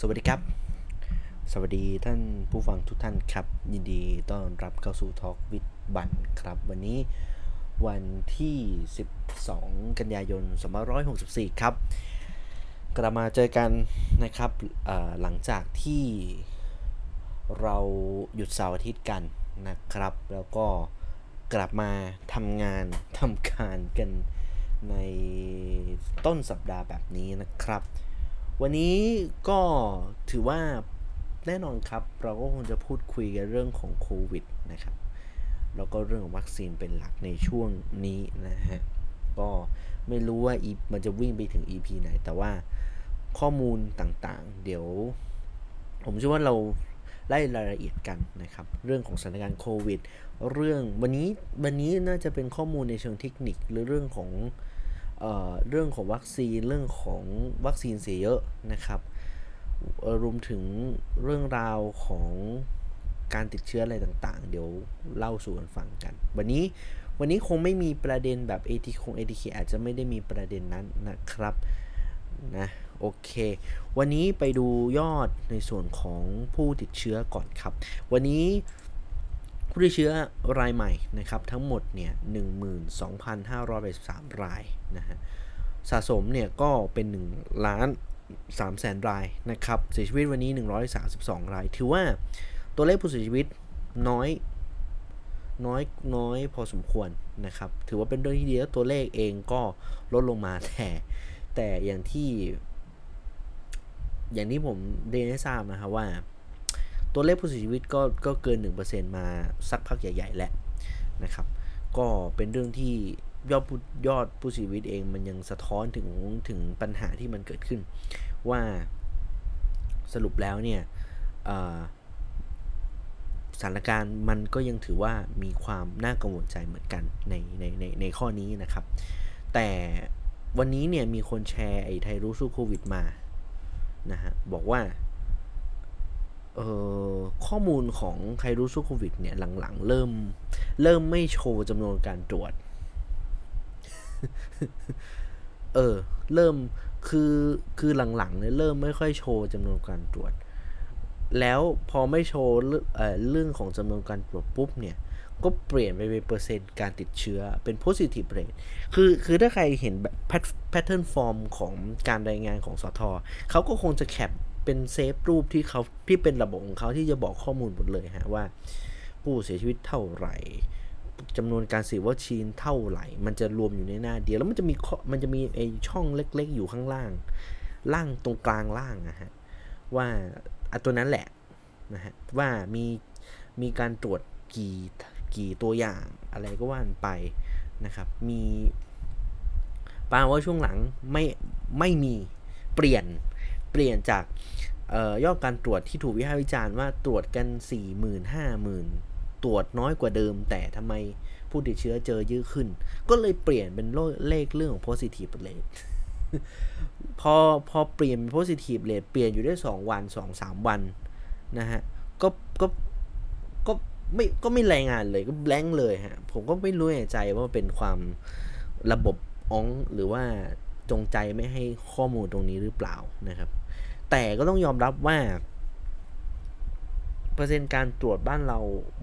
สวัสดีครับ สวัสดีท่านผู้ฟังทุกท่านครับ ยินดีต้อนรับเข้าสู่ทอล์กวิดบันครับ วันนี้วันที่ 12 กันยายน 2564 ครับ กลับมาเจอกันนะครับหลังจากที่เราหยุดเสาร์อาทิตย์กันนะครับ แล้วก็กลับมาทำงานทำการกันในต้นสัปดาห์แบบนี้นะครับ วันนี้ก็ถือว่าแน่นอนครับ เราก็คงจะพูดคุยกันเรื่องของโควิดนะครับ แล้วก็เรื่องของวัคซีนเป็นหลักในช่วงนี้นะฮะ ก็ไม่รู้ว่าอีมันจะวิ่งไปถึง EP ไหน แต่ว่าข้อมูลต่างๆ เดี๋ยว ผมเชื่อว่าเราไล่รายละเอียดกันนะครับ เรื่องของสถานการณ์โควิด เรื่องวันนี้วันนี้น่าจะเป็นข้อมูลในเชิงเทคนิคหรือเรื่องของ เเรื่องของวัคซีนเรื่องของวัคซีนเสียเยอะนะครับรวมถึงเรื่องราวของการติดเชื้ออะไรต่างๆ เดี๋ยวเล่าสู่กันฟังกัน วันนี้วันนี้คงไม่มีประเด็นแบบ AT คง ATK อาจจะไม่ได้มีประเด็นนั้นนะครับนะโอเค วันนี้ไปดูยอดในส่วนของผู้ติดเชื้อก่อนครับ วันนี้ ผู้ติดเชื้อรายใหม่นะครับทั้งหมดเนี่ย12,583 รายนะฮะสะสมเนี่ยก็เป็น1ล้าน3แสนรายนะครับเสียชีวิตวันนี้ 132 ราย ถือว่าตัวเลขผู้เสียชีวิตน้อยน้อยน้อยพอสมควรนะครับ ถือว่าเป็นเรื่องที่ดีแล้วตัวเลขเองก็ลดลงมาแต่แต่อย่างที่ อย่างที่ผมเรียนให้ทราบนะครับว่า ตัวเลขผู้เสียชีวิตก็ก็เกิน 1%มาสักพักใหญ่ ๆ แล้วนะครับ ก็เป็นเรื่องที่ยอดยอดผู้เสียชีวิตเองมันยังสะท้อนถึงถึงปัญหาที่มันเกิดขึ้น ว่าสรุปแล้วเนี่ยสถานการณ์มันก็ยังถือว่ามีความน่ากังวลใจเหมือนกันในในในในข้อนี้นะครับ แต่วันนี้เนี่ยมีคนแชร์ไอ้ไทยรู้สู้โควิดมานะฮะบอกว่า ข้อมูลของไครูซูโควิดเนี่ยหลังๆ เริ่ม เริ่มไม่โชว์จำนวนการตรวจ เออ เริ่มคือคือหลังๆเนี่ยเริ่มไม่ค่อยโชว์จำนวนการตรวจ แล้วพอไม่โชว์เเรื่องของจำนวนการตรวจปุ๊บเนี่ยก็เปลี่ยนไปเป็นเปอร์เซ็นต์การติดเชื้อเป็น positive rate คือคือถ้าใครเห็นแบบ pattern form ของการรายงานของสธ. เขาก็คงจะ cap เป็น save รูปที่เขาที่เป็นระบบของเขาที่จะบอกข้อมูลหมดเลยฮะว่า ผู้เสียชีวิตเท่าไหร่จำนวนการฉีดวัคซีนเท่าไหร่ มันจะรวมอยู่ในหน้าเดียวแล้วมันจะมีมันจะมีไอช่องเล็ก ๆ อยู่ข้างล่าง ล่างตรงกลางล่างนะฮะว่าอัตัวนั้นแหละนะฮะว่ามีมีการตรวจกี่กี่ตัวอย่างอะไรก็ว่านไปนะครับมีปาว่าช่วงหลังไม่ไม่มีเปลี่ยน ปลี่ยนจากยอดการตรวจที่ถูกวิพากษ์วิจารณ์ว่าตรวจกัน 4 0 0 0 0 5 0,000 ตรวจน้อยกว่าเดิม แต่ทำไมผู้ติดเชื้อเจอเยอะขึ้น ก็เลยเปลี่ยนเป็นเลขเรื่องของ positive rate พอพอเปลี่ยนเป็น positive rate เปลี่ยนอยู่ได้ 2 วัน 2-3 วันนะฮะก็ก็ก็ไม่ก็ไม่รายงานเลยก็แบงเลยฮะ ผมก็ไม่รู้ในใจว่าเป็นความระบบอ้องหรือว่าจงใจไม่ให้ข้อมูลตรงนี้หรือเปล่านะครับ แต่ก็ต้องยอมรับว่า เปอร์เซ็นต์การตรวจบ้านเรา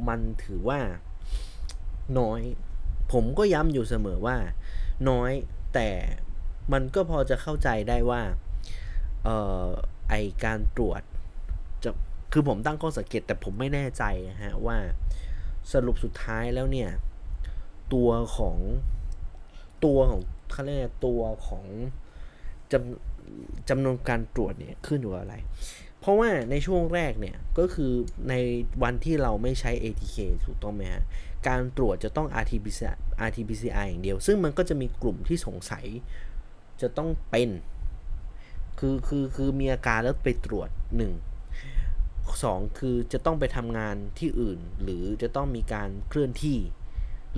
มันถือว่าน้อย ผมก็ย้ำอยู่เสมอว่า น้อยแต่มันก็พอจะเข้าใจได้ว่าเอ่อไอการตรวจจะคือผมตั้งข้อสังเกตแต่ผมไม่แน่ใจนะฮะว่าสรุปสุดท้ายแล้วเนี่ย ตัวของตัวของเขาเรียกตัวของจำ จำนวนการตรวจเนี่ยขึ้นอยู่กับอะไร เพราะว่าในช่วงแรกเนี่ยก็คือในวันที่เราไม่ใช้ ATK ถูกต้องไหมฮะ การตรวจจะต้อง RT-PCR RT-PCR อย่างเดียว ซึ่งมันก็จะมีกลุ่มที่สงสัยจะต้องเป็น คือคือคือมีอาการแล้วไปตรวจ 1 2 คือจะต้องไปทำงานที่อื่น หรือจะต้องมีการเคลื่อนที่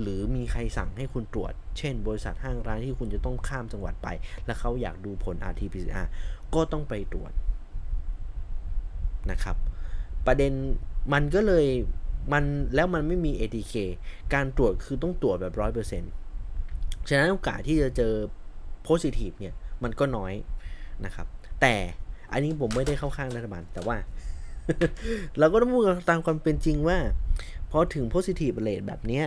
หรือมีใครสั่งให้คุณตรวจ เช่น บริษัทห้างร้านที่คุณจะต้องข้ามจังหวัดไป แล้วเขาอยากดูผล RT-PCR ก็ต้องไปตรวจนะครับ ประเด็นมันก็เลยมันแล้วมันไม่มี ATK การตรวจคือต้องตรวจแบบ 100%ฉะนั้นโอกาสที่จะเจอ positive เนี่ย มันก็น้อยนะครับ แต่อันนี้ผมไม่ได้เข้าข้างรัฐบาล แต่ว่า เราก็ต้องพูดตามความเป็นจริงว่า พอถึง positive rate แบบเนี้ย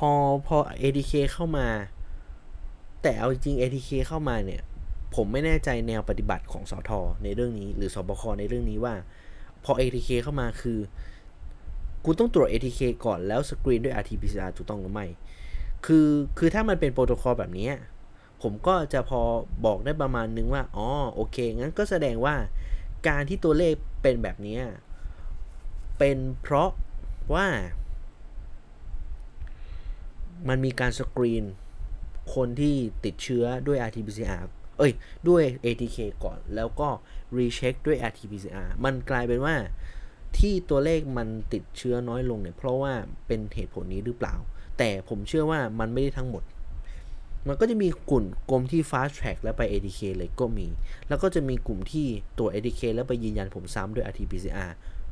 พอพอ ATK เข้ามา แต่เอาจริง ATK เข้ามาเนี่ย ผมไม่แน่ใจแนวปฏิบัติของสอทอในเรื่องนี้ หรือสบคในเรื่องนี้ว่า พอ ATK เข้ามาคือกูต้องตรวจ ATK ก่อนแล้วสกรีนด้วย RT-PCR ถูกต้องหรือไม่ คือ คือถ้ามันเป็นโปรโตคอลแบบนี้ ผมก็จะพอบอกได้ประมาณนึงว่า อ๋อ โอเค งั้นก็แสดงว่าการที่ตัวเลขเป็นแบบนี้ เป็นเพราะว่า มันมีการสกรีนคนที่ติดเชื้อด้วย RT-PCR เอ้ย ด้วย ATK ก่อน แล้วก็รีเช็คด้วย RT-PCR มันกลายเป็นว่าที่ตัวเลขมันติดเชื้อน้อยลงเนี่ย เพราะว่าเป็นเหตุผลนี้หรือเปล่า แต่ผมเชื่อว่ามันไม่ได้ทั้งหมด มันก็จะมีกลุ่มกลุ่มที่ fast track แล้วไป ATK เลยก็มี แล้วก็จะมีกลุ่มที่ตรวจ ATK แล้วไปยืนยันผมซ้ำด้วย RT-PCR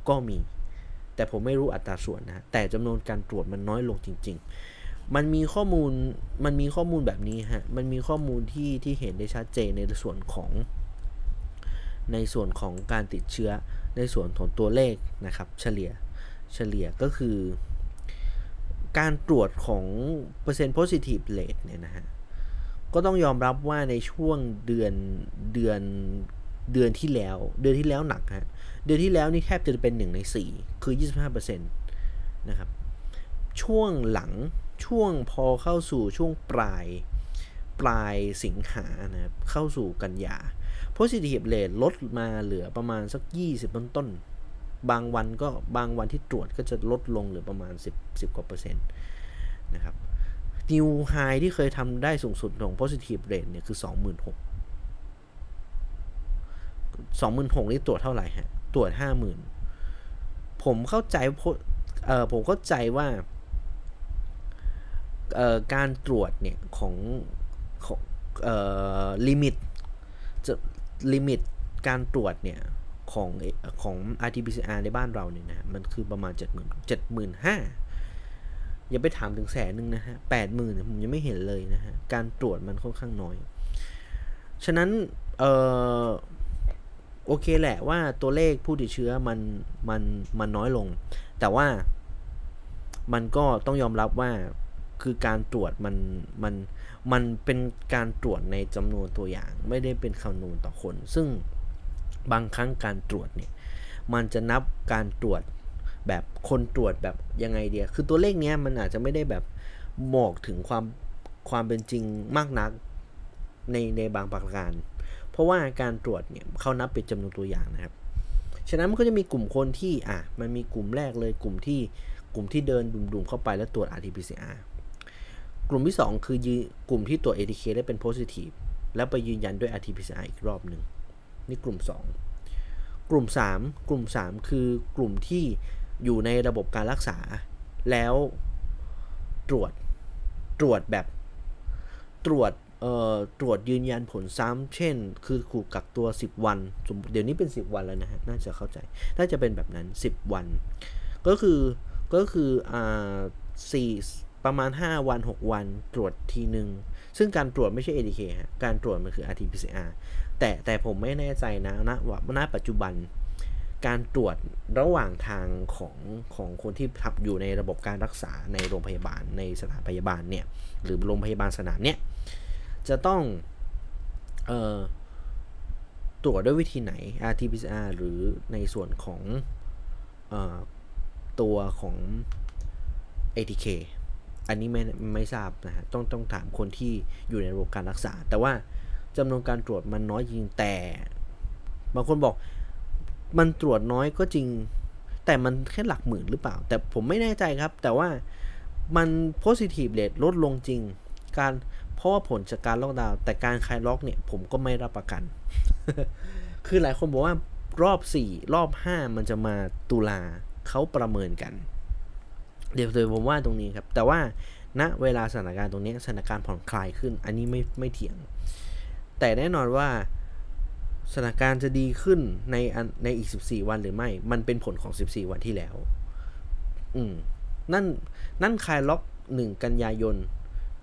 ก็มี แต่ผมไม่รู้อัตราส่วนนะ แต่จำนวนการตรวจมันน้อยลงจริง ๆ มันมีข้อมูลมันมีข้อมูลแบบนี้ฮะ มันมีข้อมูลที่ที่เห็นได้ชัดเจนในส่วนของในส่วนของการติดเชื้อในส่วนของตัวเลขนะครับ เฉลี่ยเฉลี่ยก็คือ การตรวจของเปอร์เซ็นต์ positive rate เนี่ยนะฮะ ก็ต้องยอมรับว่าในช่วงเดือนเดือนเดือนที่แล้ว เดือนที่แล้วหนักฮะ เดือนที่แล้วนี่แทบจะเป็น 1 ใน 4 คือ 25%นะครับ ช่วงหลัง ช่วงพอเข้าสู่ช่วงปลายปลายสิงหานะครับเข้าสู่กันยา positive rate ลดมาเหลือประมาณสัก 20 ต้นต้น บางวันก็บางวันที่ตรวจก็จะลดลงเหลือประมาณ 10 10กว่าเปอร์เซ็นต์นะครับ new high ที่เคยทำได้สูงสุดของ positive rate เนี่ยคือ 26,000 26,000นี่ตรวจเท่าไหร่ฮะ ตรวจ 50,000 ผมเข้าใจเอ่อผมเข้าใจว่า การตรวจเนี่ยของของลิมิตจะลิมิตการตรวจเนี่ยของของ RT-PCR ในบ้านเราเนี่ยนะมันคือประมาณ 70,000 75,000อย่าไปถามถึงแสนหนึ่งนะฮะ80,000ผมยังไม่เห็นเลยนะฮะ การตรวจมันค่อนข้างน้อย ฉะนั้นเออโอเคแหละว่าตัวเลขผู้ติดเชื้อมันมันมันน้อยลง แต่ว่ามันก็ต้องยอมรับว่า คือการตรวจมันมันมันเป็นการตรวจในจำนวนตัวอย่าง ไม่ได้เป็นคำนวณต่อคน ซึ่งบางครั้งการตรวจเนี่ยมันจะนับการตรวจแบบคนตรวจแบบยังไงเดียคือตัวเลขเนี้ยมันอาจจะไม่ได้แบบบอกถึงความความเป็นจริงมากนักในในบางประการ เพราะว่าการตรวจเนี่ยเขานับเป็นจำนวนตัวอย่างนะครับ ฉะนั้นมันก็จะมีกลุ่มคนที่อะมันมีกลุ่มแรกเลยกลุ่มที่กลุ่มที่เดินดุ่มๆเข้าไปแล้วตรวจ RT-PCR กลุ่มที่ 2 คือยืกลุ่มที่ตรวจ ATK ได้เป็น positive แล้วไปยืนยันด้วย RT-PCR อีกรอบหนึ่งนี่กลุ่ม 2 กลุ่ม 3 กลุ่ม 3 คือกลุ่มที่อยู่ในระบบการรักษา แล้วตรวจตรวจแบบตรวจเอ่อตรวจยืนยันผลซ้ำเช่น คือขู่กักตัว 10 วัน เดี๋ยวนี้เป็น 10 วันแล้วนะฮะ น่าจะเข้าใจ น่าจะเป็นแบบนั้น 10 วัน ก็คือก็คืออ่าสี่ ประมาณ 5 วัน 6 วันตรวจทีหนึ่ง ซึ่งการตรวจไม่ใช่ ATK ฮะ การตรวจมันคือ RT-PCR แต่แต่ผมไม่แน่ใจนะณว่าณปัจจุบัน การตรวจระหว่างทางของของคนที่ทับอยู่ในระบบการรักษาในโรงพยาบาลในสถานพยาบาลเนี่ย หรือโรงพยาบาลสนามเนี่ย จะต้องเอ่อตรวจด้วยวิธีไหน RT-PCR หรือในส่วนของอตัวของ ATK อันนี้ไม่ไม่ทราบนะฮะต้องต้องถามคนที่อยู่ในระบบการรักษา แต่ว่าจำนวนการตรวจมันน้อยจริงแต่บางคนบอกมันตรวจน้อยก็จริง แต่มันแค่หลักหมื่นหรือเปล่า แต่ผมไม่แน่ใจครับ แต่ว่ามัน positive rate ลดลงจริง การเพราะว่าผลจากการล็อกดาวน์แต่การคลายล็อกเนี่ยผมก็ไม่รับประกัน คือหลายคนบอกว่ารอบ 4 รอบ 5 มันจะมาตุลาเขาประเมินกัน เดี๋ยวผมว่าตรงนี้ครับ แต่ว่าณนะเวลาสถานการณ์ตรงนี้สถานการณ์ผ่อนคลายขึ้น อันนี้ไม่ไม่เถียง แต่แน่นอนว่าสถานการณ์จะดีขึ้นในในอีก 14 วันหรือไม่ มันเป็นผลของ 14 วันที่แล้ว อืม นั่น นั่นคลายล็อก 1 กันยายน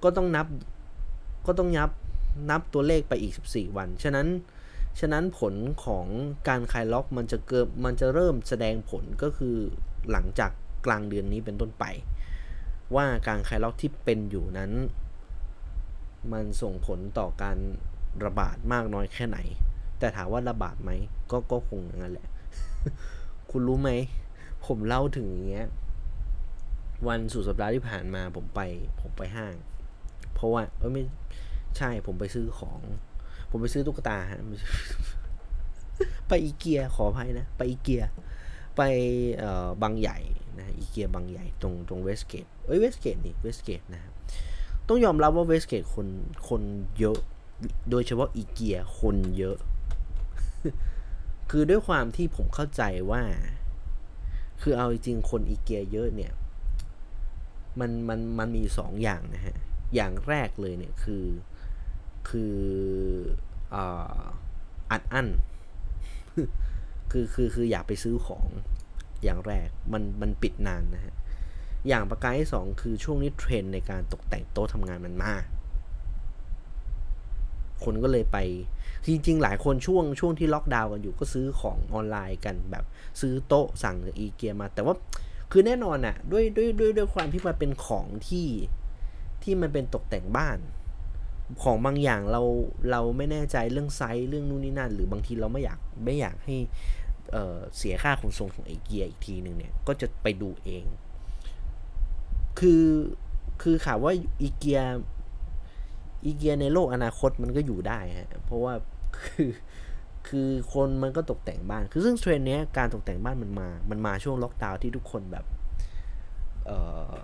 ก็ต้องนับ ก็ต้องนับ นับตัวเลขไปอีก 14 วัน ฉะนั้น ฉะนั้นผลของการคลายล็อกมันจะเกิดมันจะเริ่มแสดงผลก็คือหลังจาก กลางเดือนนี้เป็นต้นไป ว่าการคลายล็อกที่เป็นอยู่นั้น มันส่งผลต่อการระบาดมากน้อยแค่ไหน แต่ถามว่าระบาดไหมก็ก็คงอย่างนั้นแหละ คุณรู้ไหม ผมเล่าถึงอย่างเงี้ยวันสุดสัปดาห์ที่ผ่านมาผมไปผมไปห้าง เพราะว่าเออไม่ใช่ผมไปซื้อของ ผมไปซื้อตุ๊กตาฮะไปอีเกียขออภัยนะ ไปอีเกีย ไปเอ่อบางใหญ่ นะอีเกียบางใหญ่ตรงตรง Westgate เอ้ย Westgate นี่ Westgate นะครับต้องยอมรับว่า Westgate คนคนเยอะ โดยเฉพาะอีเกียคนเยอะ คือด้วยความที่ผมเข้าใจว่า คือเอาจริงคนอีเกียเยอะเนี่ย มันมันมันมีสองอย่างนะฮะ อย่างแรกเลยเนี่ยคือ คืออัดอั้น คือคือคืออยากไปซื้อของ อย่างแรกมันมันปิดนานนะฮะอย่างประการที่สองคือช่วงนี้เทรนในการตกแต่งโต๊ะทำงานมันมาก คนก็เลยไป จริง ๆ หลายคนช่วงช่วงที่ล็อกดาวน์กันอยู่ก็ซื้อของออนไลน์กันแบบซื้อโต๊ะสั่งจากอีเกียมา แต่ว่าคือแน่นอนอะด้วยด้วยด้วยด้วยความที่มันเป็นของที่ที่มันเป็นตกแต่งบ้าน ของบางอย่างเราเราไม่แน่ใจเรื่องไซส์เรื่องนู่นนี่นั่น หรือบางทีเราไม่อยากไม่อยากให้ เเสียค่าขนส่งของไอเกียอีกทีหนึ่งเนี่ย ก็จะไปดูเอง คือคือข่าวว่าอีเกียอีเกียในโลกอนาคตมันก็อยู่ได้ฮะ เพราะว่าคือคือคนมันก็ตกแต่งบ้าน คือซึ่งเทรนนี้การตกแต่งบ้านมันมา มันมาช่วงล็อกดาวน์ที่ทุกคนแบบอ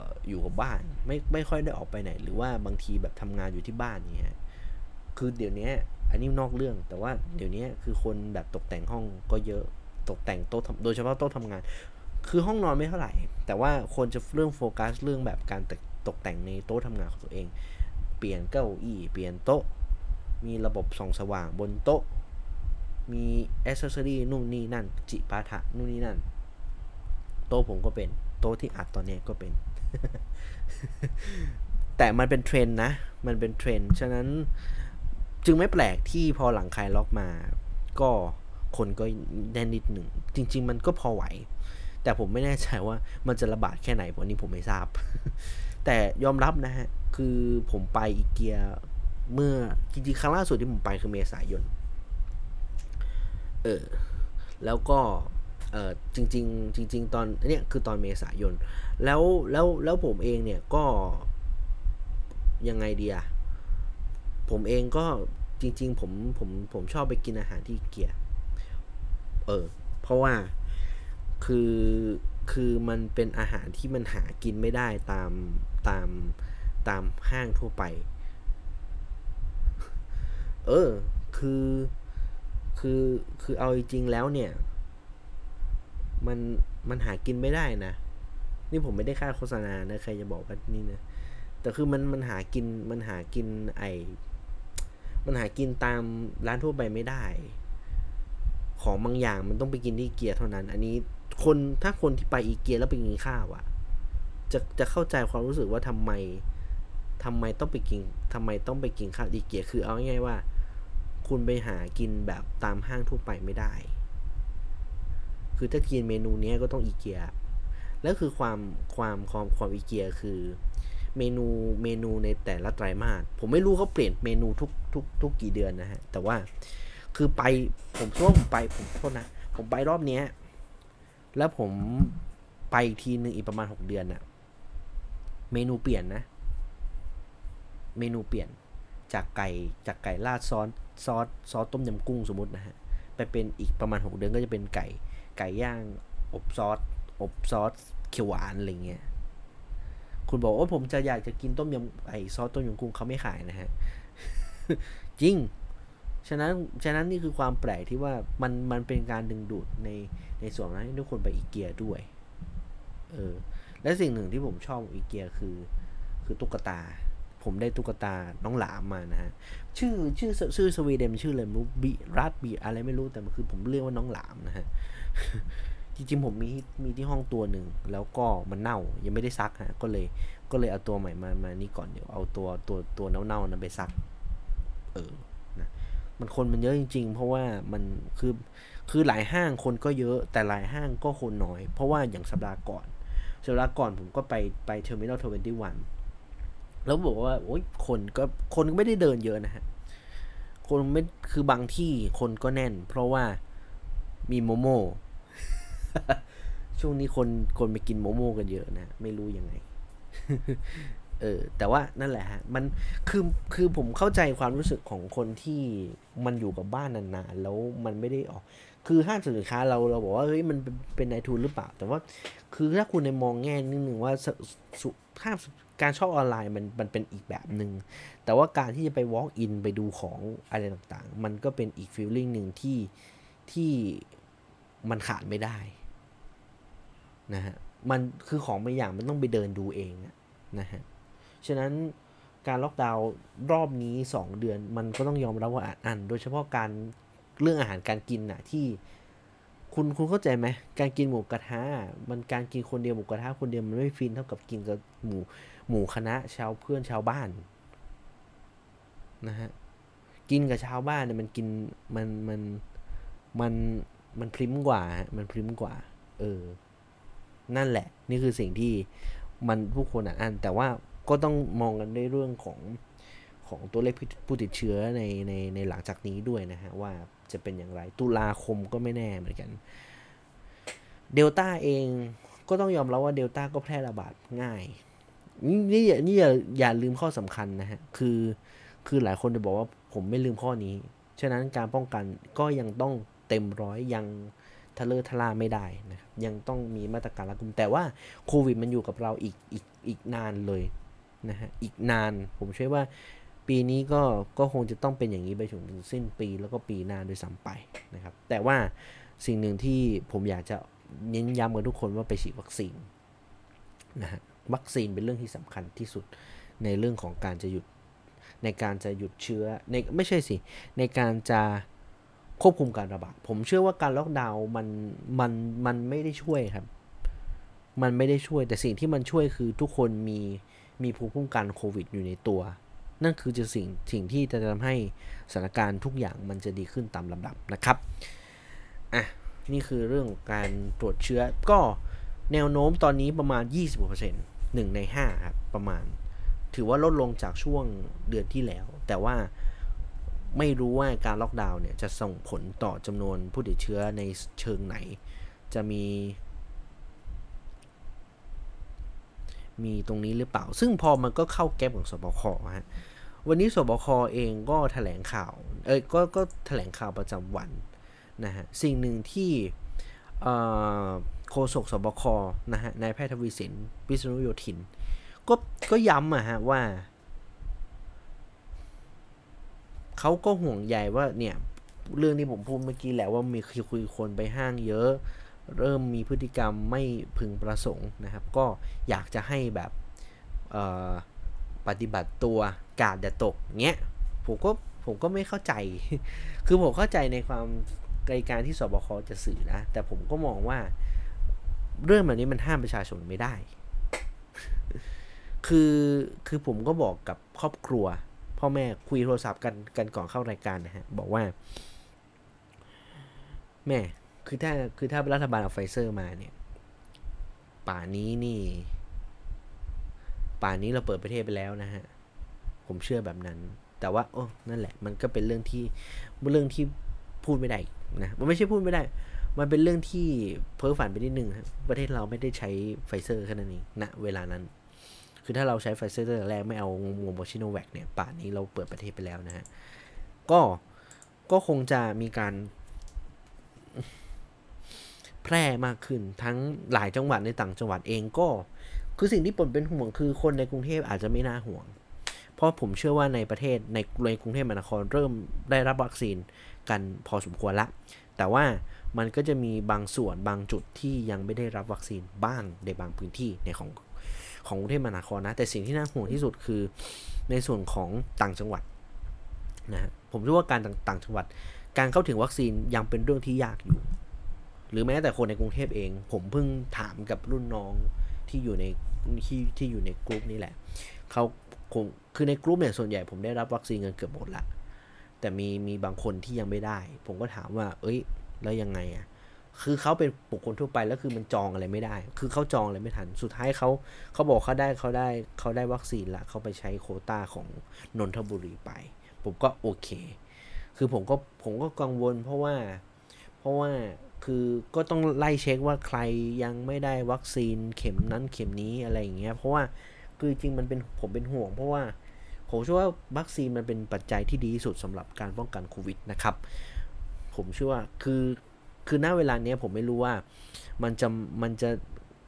ออยู่กับบ้าน ไม่ไม่ค่อยได้ออกไปไหน หรือว่าบางทีแบบทำงานอยู่ที่บ้านเนี่ยคือเดี๋ยวนี้อันนี้นอกเรื่อง แต่ว่าเดี๋ยวนี้คือคนแบบตกแต่งห้องก็เยอะ ตกแต่งโต๊ะโดยเฉพาะโต๊ะทำงาน คือห้องนอนไม่เท่าไหร่ แต่ว่าคนจะเรื่องโฟกัสเรื่องแบบการตกแต่งในโต๊ะทำงานของตัวเอง เปลี่ยนเก้าอี้เปลี่ยนโต๊ะ มีระบบส่องสว่างบนโต๊ะ มีอ c เซสซอรี่นู่นนี่นั่น จิปาถะนู่นนี่นั่น โต๊ะผมก็เป็น โต๊ะที่อัดตอนนี้ก็เป็น แต่มันเป็นเทรนนะ มันเป็นเทรน ฉะนั้นจึงไม่แปลกที่พอหลังคลายล็อกมาก็ คนก็แน่นิดหนึ่ง จริง ๆ มันก็พอไหว แต่ผมไม่แน่ใจว่ามันจะระบาดแค่ไหนวันนี้ผมไม่ทราบ แต่ยอมรับนะฮะ คือผมไปอีเกียเมื่อจริงๆครั้งล่าสุดที่ผมไปคือเมษายน เออ แล้วก็เออจริง ๆ จริง ๆ ตอนเนี่ยคือตอนเมษายน แล้วแล้วแล้วผมเองเนี่ยก็ยังไงดีอะผมเองก็จริง ๆ ผมผมผมชอบไปกินอาหารที่เกีย ออเพราะว่าคือคือมันเป็นอาหารที่มันหากินไม่ได้ตามตามตามห้างทั่วไป เออ คือคือคือเอาจริงแล้วเนี่ย มันมันหากินไม่ได้นะ นี่ผมไม่ได้ค่าโฆษณานะใครจะบอกว่านี่นะแต่คือมันมันหากินมันหากินไอมันหากินตามร้านทั่วไปไม่ได้ ของบางอย่างมันต้องไปกินที่เกียร์เท่านั้น อันนี้คนถ้าคนที่ไปอีเกียแล้วไปกินข้าวอะจะจะเข้าใจความรู้สึกว่าทำไมทำไมต้องไปกินทำไมต้องไปกินข้าวอีเกีย คือเอาง่ายๆว่า คุณไปหากินแบบตามห้างทั่วไปไม่ได้ คือถ้ากินเมนูนี้ก็ต้องอีเกียแล้วคือความความความความอีเกียคือเมนูเมนูในแต่ละไตรมาสผมไม่รู้เขาเปลี่ยนเมนูทุกทุกทุกกี่เดือนนะฮะ แต่ว่า คือไปผมคิดว่าผมไปผมโทษนะ ผมไปรอบเนี้ย แล้วผมไปทีหนึ่งอีกประมาณหกเดือนน่ะเมนูเปลี่ยนนะ เมนูเปลี่ยนจากไก่จากไก่ราดซอสซอสซอสต้มยำกุ้งสมมตินะฮะไปเป็นอีกประมาณหกเดือนก็จะเป็นไก่ ไก่ย่างอบซอสอบซอสเขียวหวานอะไรเงี้ยคุณบอกว่าผมจะอยากจะกินต้มยำไอซอสต้มยำกุ้งเขาไม่ขายนะฮะ จริง ฉะนั้นฉะนั้นนี่คือความแปลกที่ว่ามันมันเป็นการดึงดูดในในส่วนนั้นให้ทุกคนไปอีเกียด้วยเออและสิ่งหนึ่งที่ผมชอบอีเกียคือคือตุ๊กตา ผมได้ตุ๊กตาน้องหลามมานะฮะชื่อชื่อชื่อสวีเดนชื่ออะไรไม่รู้บีรัดบีอะไรไม่รู้แต่มันคือผมเรียกว่าน้องหลามนะฮะจริงๆผมมีมีที่ห้องตัวหนึ่งแล้วก็มันเน่ายังไม่ได้ซักฮะก็เลยก็เลยเอาตัวใหม่มามานี่ก่อนเดี๋ยวเอาตัวตัวตัวเน่าๆนั้นไปซัก เออ มันคนมันเยอะจริง ๆ เพราะว่ามันคือคือหลายห้างคนก็เยอะ แต่หลายห้างก็คนน้อย เพราะว่าอย่างสัปดาห์ก่อนสัปดาห์ก่อนผมก็ไปไป Terminal Twenty One แล้วบอกว่าโอ้ยคนก็คนก็ไม่ได้เดินเยอะนะฮะ คนไม่คือบางที่คนก็แน่น เพราะว่ามี Momo ช่วงนี้คนคนไปกิน Momo กันเยอะนะ ไม่รู้ยังไง เออแต่ว่านั่นแหละฮะมันคือคือผมเข้าใจความรู้สึกของคนที่มันอยู่กับบ้านนานๆแล้วมันไม่ได้ออกคือห้างสินค้าเราเราบอกว่าเฮ้ยมันเป็นนายทุนหรือเปล่า แต่ว่าคือถ้าคุณในมองแง่นิดนึงว่าสุภาพการชอบออนไลน์มันมันเป็นอีกแบบหนึง่งแต่ว่าการที่จะไป walk in ไปดูของอะไรต่างๆ มันก็เป็นอีกฟีลลิ่งหนึ่งที่ที่มันขาดไม่ได้นะฮะมันคือของบางอย่างมันต้องไปเดินดูเองนะฮะ ฉะนั้นการล็อกดาวน์รอบนี้ 2 เดือนมันก็ต้องยอมรับว่าอัน โดยเฉพาะการเรื่องอาหารการกินน่ะที่คุณคุณเข้าใจไหมการกินหมูกระทะมันการกินคนเดียวหมูกระทะคนเดียวมันไม่ฟินเท่ากับกินกับหมูหมูคณะชาวเพื่อนชาวบ้านนะฮะกินกับชาวบ้านเนี่ยมันกินมันมันมันมันพริ้มกว่า มันพริ้มกว่า เออ นั่นแหละ นี่คือสิ่งที่มันผู้คนอ่านแต่ว่า ก็ต้องมองกันในเรื่องของของตัวเลขผู้ติดเชื้อในในในหลังจากนี้ด้วยนะฮะ ว่าจะเป็นอย่างไร ตุลาคมก็ไม่แน่เหมือนกัน เดลต้าเองก็ต้องยอมรับว่าเดลต้าก็แพร่ระบาดง่าย นี่นี่อย่าอย่าลืมข้อสำคัญนะฮะ คือคือหลายคนจะบอกว่าผมไม่ลืมข้อนี้ ฉะนั้นการป้องกันก็ยังต้องเต็มร้อยยังทะเลทลาไม่ได้นะครับยังต้องมีมาตรการรัดกุมแต่ว่าโควิดมันอยู่กับเราอีกอีกอีกนานเลย นะฮะอีกนานผมเชื่อว่าปีนี้ก็ก็คงจะต้องเป็นอย่างนี้ไปถึงสิ้นปีแล้วก็ปีหน้าโดยซ้ำไปนะครับ แต่ว่าสิ่งหนึ่งที่ผมอยากจะเน้นย้ำกับทุกคนว่าไปฉีดวัคซีนนะฮะวัคซีนเป็นเรื่องที่สำคัญที่สุดในเรื่องของการจะหยุดในการจะหยุดเชื้อในไม่ใช่สิ ในการจะควบคุมการระบาดผมเชื่อว่าการล็อกดาวน์มันมันมันไม่ได้ช่วยครับ มันไม่ได้ช่วยแต่สิ่งที่มันช่วยคือทุกคนมี มีภูมิคุ้มกันโควิดอยู่ในตัว นั่นคือจะสิ่งสิ่งที่จะทำให้สถานการณ์ทุกอย่างมันจะดีขึ้นตามลำดับนะครับอะนี่คือเรื่องการตรวจเชื้อก็แนวโน้มตอนนี้ประมาณ 20% 1 ใน 5 ครับ ประมาณ ถือว่าลดลงจากช่วงเดือนที่แล้ว แต่ว่าไม่รู้ว่าการล็อกดาวน์เนี่ย จะส่งผลต่อจำนวนผู้ติดเชื้อในเชิงไหน จะมี มีตรงนี้หรือเปล่า ซึ่งพอมันก็เข้าแก๊ปของสบคฮะวันนี้สบคเองก็ถแถลงข่าว เอ้ยก็ก็แถลงข่าวประจำวันนะฮะสิ่งหนึ่งที่โฆษกสบคนะฮะนายแพทย์ทวีสินวิษณุโยธิน ก็ก็ย้ำอะฮะว่าเขาก็ห่วงใยว่าเนี่ยเรื่องที่ผมพูดเมื่อกี้แหละว่ามีคุยคนไปห้างเยอะ เริ่มมีพฤติกรรมไม่พึงประสงค์นะครับ ก็อยากจะให้แบบปฏิบัติตัวกาดอย่าตกเงี้ยผมก็ผมก็ไม่เข้าใจ คือผมเข้าใจในความในการที่สบคจะสื่อนะ แต่ผมก็มองว่าเรื่องแบบนี้มันห้ามประชาชนไม่ได้ คือคือผมก็บอกกับครอบครัว พ่อแม่คุยโทรศัพท์กันกันก่อนเข้ารายการนะฮะ บอกว่า แม่ คือถ้าคือถ้ารัฐบาลเอาไฟเซอร์มาเนี่ย ป่านี้นี่ ป่านี้เราเปิดประเทศไปแล้วนะฮะ ผมเชื่อแบบนั้น แต่ว่า โอ้นั่นแหละ มันก็เป็นเรื่องที่เรื่องที่พูดไม่ได้นะมันไม่ใช่พูดไม่ได้ มันเป็นเรื่องที่เพ้อฝันไปนิดนึงครับประเทศเราไม่ได้ใช้ไฟเซอร์แค่นั้นเองณนะเวลานั้น คือถ้าเราใช้ไฟเซอร์ตัวแรกไม่เอางวงโมซิโนแวคเนี่ย ป่านนี้เราเปิดประเทศไปแล้วนะฮะก็ก็คงจะมีการ แพร่มากขึ้น ทั้งหลายจังหวัดในต่างจังหวัดเองก็ คือสิ่งที่ผมเป็นห่วงคือคนในกรุงเทพอาจจะไม่น่าห่วง เพราะผมเชื่อว่าในประเทศในในกรุงเทพมหานครเริ่มได้รับวัคซีนกันพอสมควรละ แต่ว่ามันก็จะมีบางส่วนบางจุดที่ยังไม่ได้รับวัคซีนบ้างในบางพื้นที่ในของของกรุงเทพมหานครนะ แต่สิ่งที่น่าห่วงที่สุดคือในส่วนของต่างจังหวัดนะผมคิดว่าการต่างจังหวัด การเข้าถึงวัคซีนยังเป็นเรื่องที่ยากอยู่ หรือแม้แต่คนในกรุงเทพเอง ผมเพิ่งถามกับรุ่นน้องที่อยู่ในที่ที่อยู่ในกลุ่มนี้แหละเขาคงคือในกลุ่มเนี่ยส่วนใหญ่ผมได้รับวัคซีนเงินเกือบหมดละแต่มีมีบางคนที่ยังไม่ได้ ผมก็ถามว่า เอ้ย แล้วยังไงอะคือเขาเป็นบุคคลทั่วไปแล้วคือมันจองอะไรไม่ได้ คือเขาจองอะไรไม่ทัน สุดท้ายเขาเขาบอกเขาได้เขาได้เขาได้วัคซีนละเขาไปใช้โคต้าของนนทบุรีไป ผมก็โอเค คือผมก็ผมก็กังวลเพราะว่าเพราะว่า คือก็ต้องไล่เช็คว่าใครยังไม่ได้วัคซีนเข็มนั้นเข็มนี้อะไรอย่างเงี้ยเพราะว่าคือจริงมันเป็นผมเป็นห่วง เพราะว่าผมเชื่อว่าวัคซีนมันเป็นปัจจัยที่ดีที่สุดสำหรับการป้องกันโควิดนะครับ ผมเชื่อว่าคือคือณเวลาเนี้ยผมไม่รู้ว่ามันจะมันจะ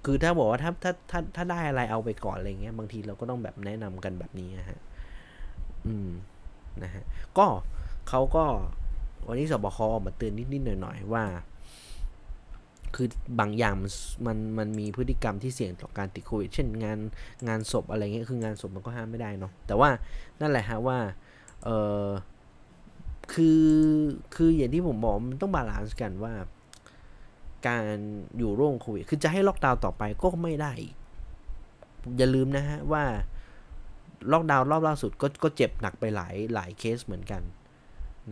คือถ้าบอกว่าถ้าถ้าถ้าถ้าได้อะไรเอาไปก่อนอะไรเงี้ยบางทีเราก็ต้องแบบแนะนำกันแบบนี้นะฮะอืมนะฮะก็เขาก็วันนี้ศบคออกมาเตือนนิดๆหน่อยๆว่า คือบางอย่างมันมันมันมีพฤติกรรมที่เสี่ยงต่อการติดโควิด เช่นงานงานศพอะไรเงี้ยคืองานศพมันก็ห้ามไม่ได้เนาะแต่ว่านั่นแหละฮะว่าเออคือคืออย่างที่ผมบอกมันต้อง balance กันว่า การอยู่ร่วมโควิด คือจะให้ล็อกดาวน์ต่อไปก็ไม่ได้ อย่าลืมนะฮะว่าล็อกดาวน์รอบล่าสุดก็ก็เจ็บหนักไปหลายหลายเคสเหมือนกัน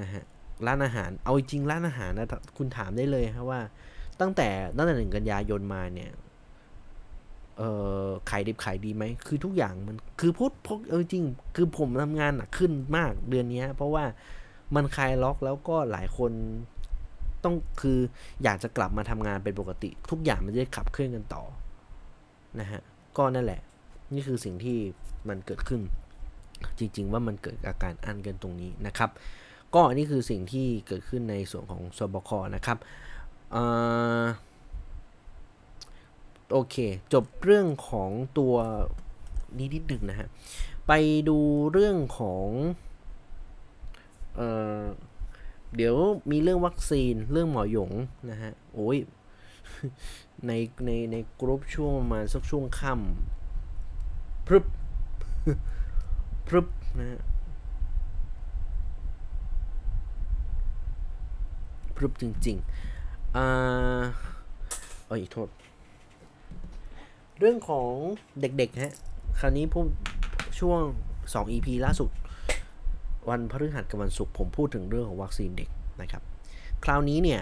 นะฮะร้านอาหารเอาจริงร้านอาหารนะคุณถามได้เลยครับว่า ตั้งแต่ตั้งแต่หนึ่งกันยายนมาเนี่ยเออขายดิบขายดีไหม คือทุกอย่างมันคือพูดพกเออจริง คือผมทำงานหนักขึ้นมากเดือนนี้เพราะว่ามันคลายล็อกแล้วก็หลายคนต้องคืออยากจะกลับมาทำงานเป็นปกติ ทุกอย่างมันจะได้ขับเคลื่อนกันต่อนะฮะก็นั่นแหละ นี่คือสิ่งที่มันเกิดขึ้น จริง ๆ ว่ามันเกิดอาการอันกันตรงนี้นะครับ ก็นี่คือสิ่งที่เกิดขึ้นในส่วนของสบคนะครับ โอเค จบเรื่องของตัวนี้นิดหนึ่งนะฮะ ไปดูเรื่องของเออเดี๋ยวมีเรื่องวัคซีนเรื่องหมอหยงนะฮะ โอ้ยในในในกรุ๊ปช่วงประมาณสักช่วงค่ำพรึบพรึบนะฮะพรึบจริง ๆ อ่าเอ้ยโทษ เรื่องของเด็กๆฮะ คราวนี้ผมช่วง 2 EP ล่าสุด วันพฤหัสกับวันศุกร์ผมพูดถึงเรื่องของวัคซีนเด็กนะครับ คราวนี้เนี่ย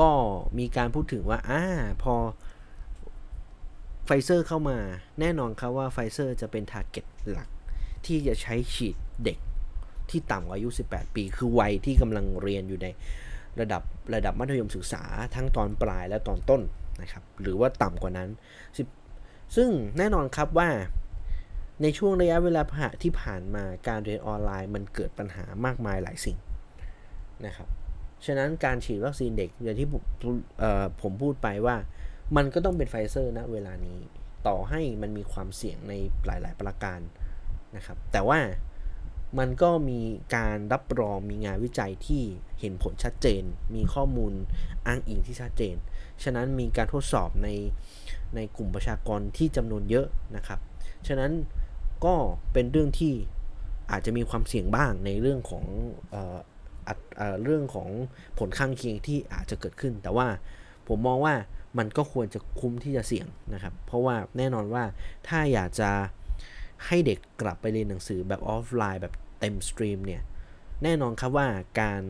ก็มีการพูดถึงว่าอ่าพอไฟเซอร์เข้ามาแน่นอนครับว่าไฟเซอร์จะเป็น target หลัก ที่จะใช้ฉีดเด็กที่ต่ำกว่าอายุ 18 ปี คือวัยที่กำลังเรียนอยู่ใน ระดับระดับมัธยมศึกษาทั้งตอนปลายและตอนต้นนะครับหรือว่าต่ำกว่านั้น ซึ่งแน่นอนครับว่าในช่วงระยะเวลาที่ผ่านมาการเรียนออนไลน์มันเกิดปัญหามากมายหลายสิ่งนะครับฉะนั้นการฉีดวัคซีนเด็กอย่างที่ผมพูดไปว่า มันก็ต้องเป็นไฟเซอร์นะเวลานี้ต่อให้มันมีความเสี่ยงในหลาย ๆ ประการนะครับ แต่ว่ามันก็มีการรับรองมีงานวิจัยที่ เห็นผลชัดเจน มีข้อมูลอ้างอิงที่ชัดเจน ฉะนั้นมีการทดสอบในในกลุ่มประชากรที่จำนวนเยอะนะครับ ฉะนั้นก็เป็นเรื่องที่อาจจะมีความเสี่ยงบ้างในเรื่องของเอ่อเรื่องของผลข้างเคียงที่อาจจะเกิดขึ้น แต่ว่าผมมองว่ามันก็ควรจะคุ้มที่จะเสี่ยงนะครับ เพราะว่าแน่นอนว่าถ้าอยากจะให้เด็กกลับไปเรียนหนังสือแบบออฟไลน์แบบเต็ม stream เนี่ย แน่นอนครับว่าการ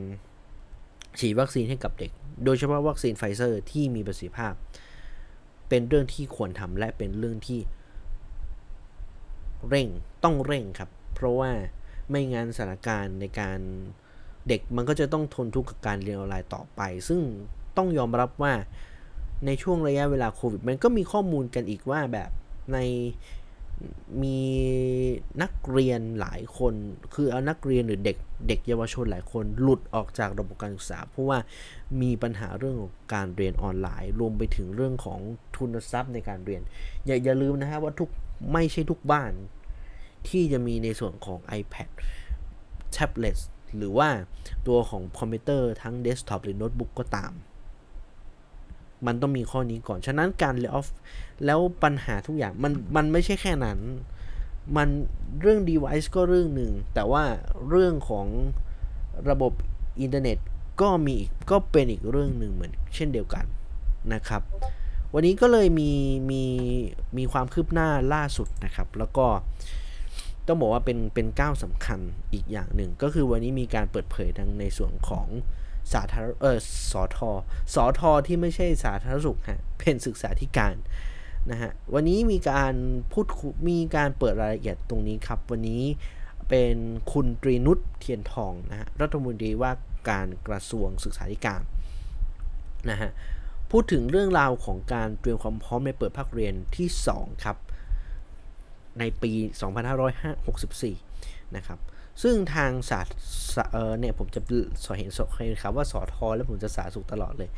ฉีดวัคซีนให้กับเด็ก โดยเฉพาะวัคซีนไฟเซอร์ที่มีประสิทธิภาพ เป็นเรื่องที่ควรทำและเป็นเรื่องที่ เร่งต้องเร่งครับ เพราะว่าไม่งั้นสถานการณ์ในการเด็กมันก็จะต้องทนทุกข์กับการเรียนออนไลน์ต่อไป ซึ่งต้องยอมรับว่าในช่วงระยะเวลาโควิด มันก็มีข้อมูลกันอีกว่าแบบใน มีนักเรียนหลายคน คือเอานักเรียนหรือเด็กเด็กเยาวชนหลายคนหลุดออกจากระบบการศึกษา เพราะว่ามีปัญหาเรื่องของการเรียนออนไลน์ รวมไปถึงเรื่องของทุนทรัพย์ในการเรียน อย่าอย่าลืมนะฮะว่าทุกไม่ใช่ทุกบ้านที่จะมีในส่วนของ iPad tablet หรือว่าตัวของคอมพิวเตอร์ทั้งเดสก์ท็อปหรือโน้ตบุ๊กก็ตาม มันต้องมีข้อนี้ก่อน ฉะนั้นการเลิกออฟแล้วปัญหาทุกอย่างมันมันไม่ใช่แค่นั้น มันเรื่อง device ก็เรื่องหนึ่ง แต่ว่าเรื่องของระบบอินเทอร์เน็ตก็มีก็เป็นอีกเรื่องหนึ่งเหมือนเช่นเดียวกันนะครับ วันนี้ก็เลยมีมีมีความคืบหน้าล่าสุดนะครับ แล้วก็ต้องบอกว่าเป็นเป็นก้าวสำคัญอีกอย่างหนึ่ง ก็คือวันนี้มีการเปิดเผยทางในส่วนของ สาธารเออสอทอสอทอที่ไม่ใช่สาธารณสุขฮะเป็นศึกษาธิการนะฮะวันนี้มีการพูดมีการเปิดรายละเอียดตรงนี้ครับ วันนี้เป็นคุณตรีนุชเทียนทองนะฮะรัฐมนตรีว่าการกระทรวงศึกษาธิการนะฮะพูดถึงเรื่องราวของการเตรียมความพร้อมในเปิดภาคเรียนที่ 2 ครับ ในปี 2564 นะครับ ซึ่งทางสาเออเนี่ยผมจะสอเห็นสเห็นครับว่าสอทอแล้วผมจะสาสุขตลอดเลย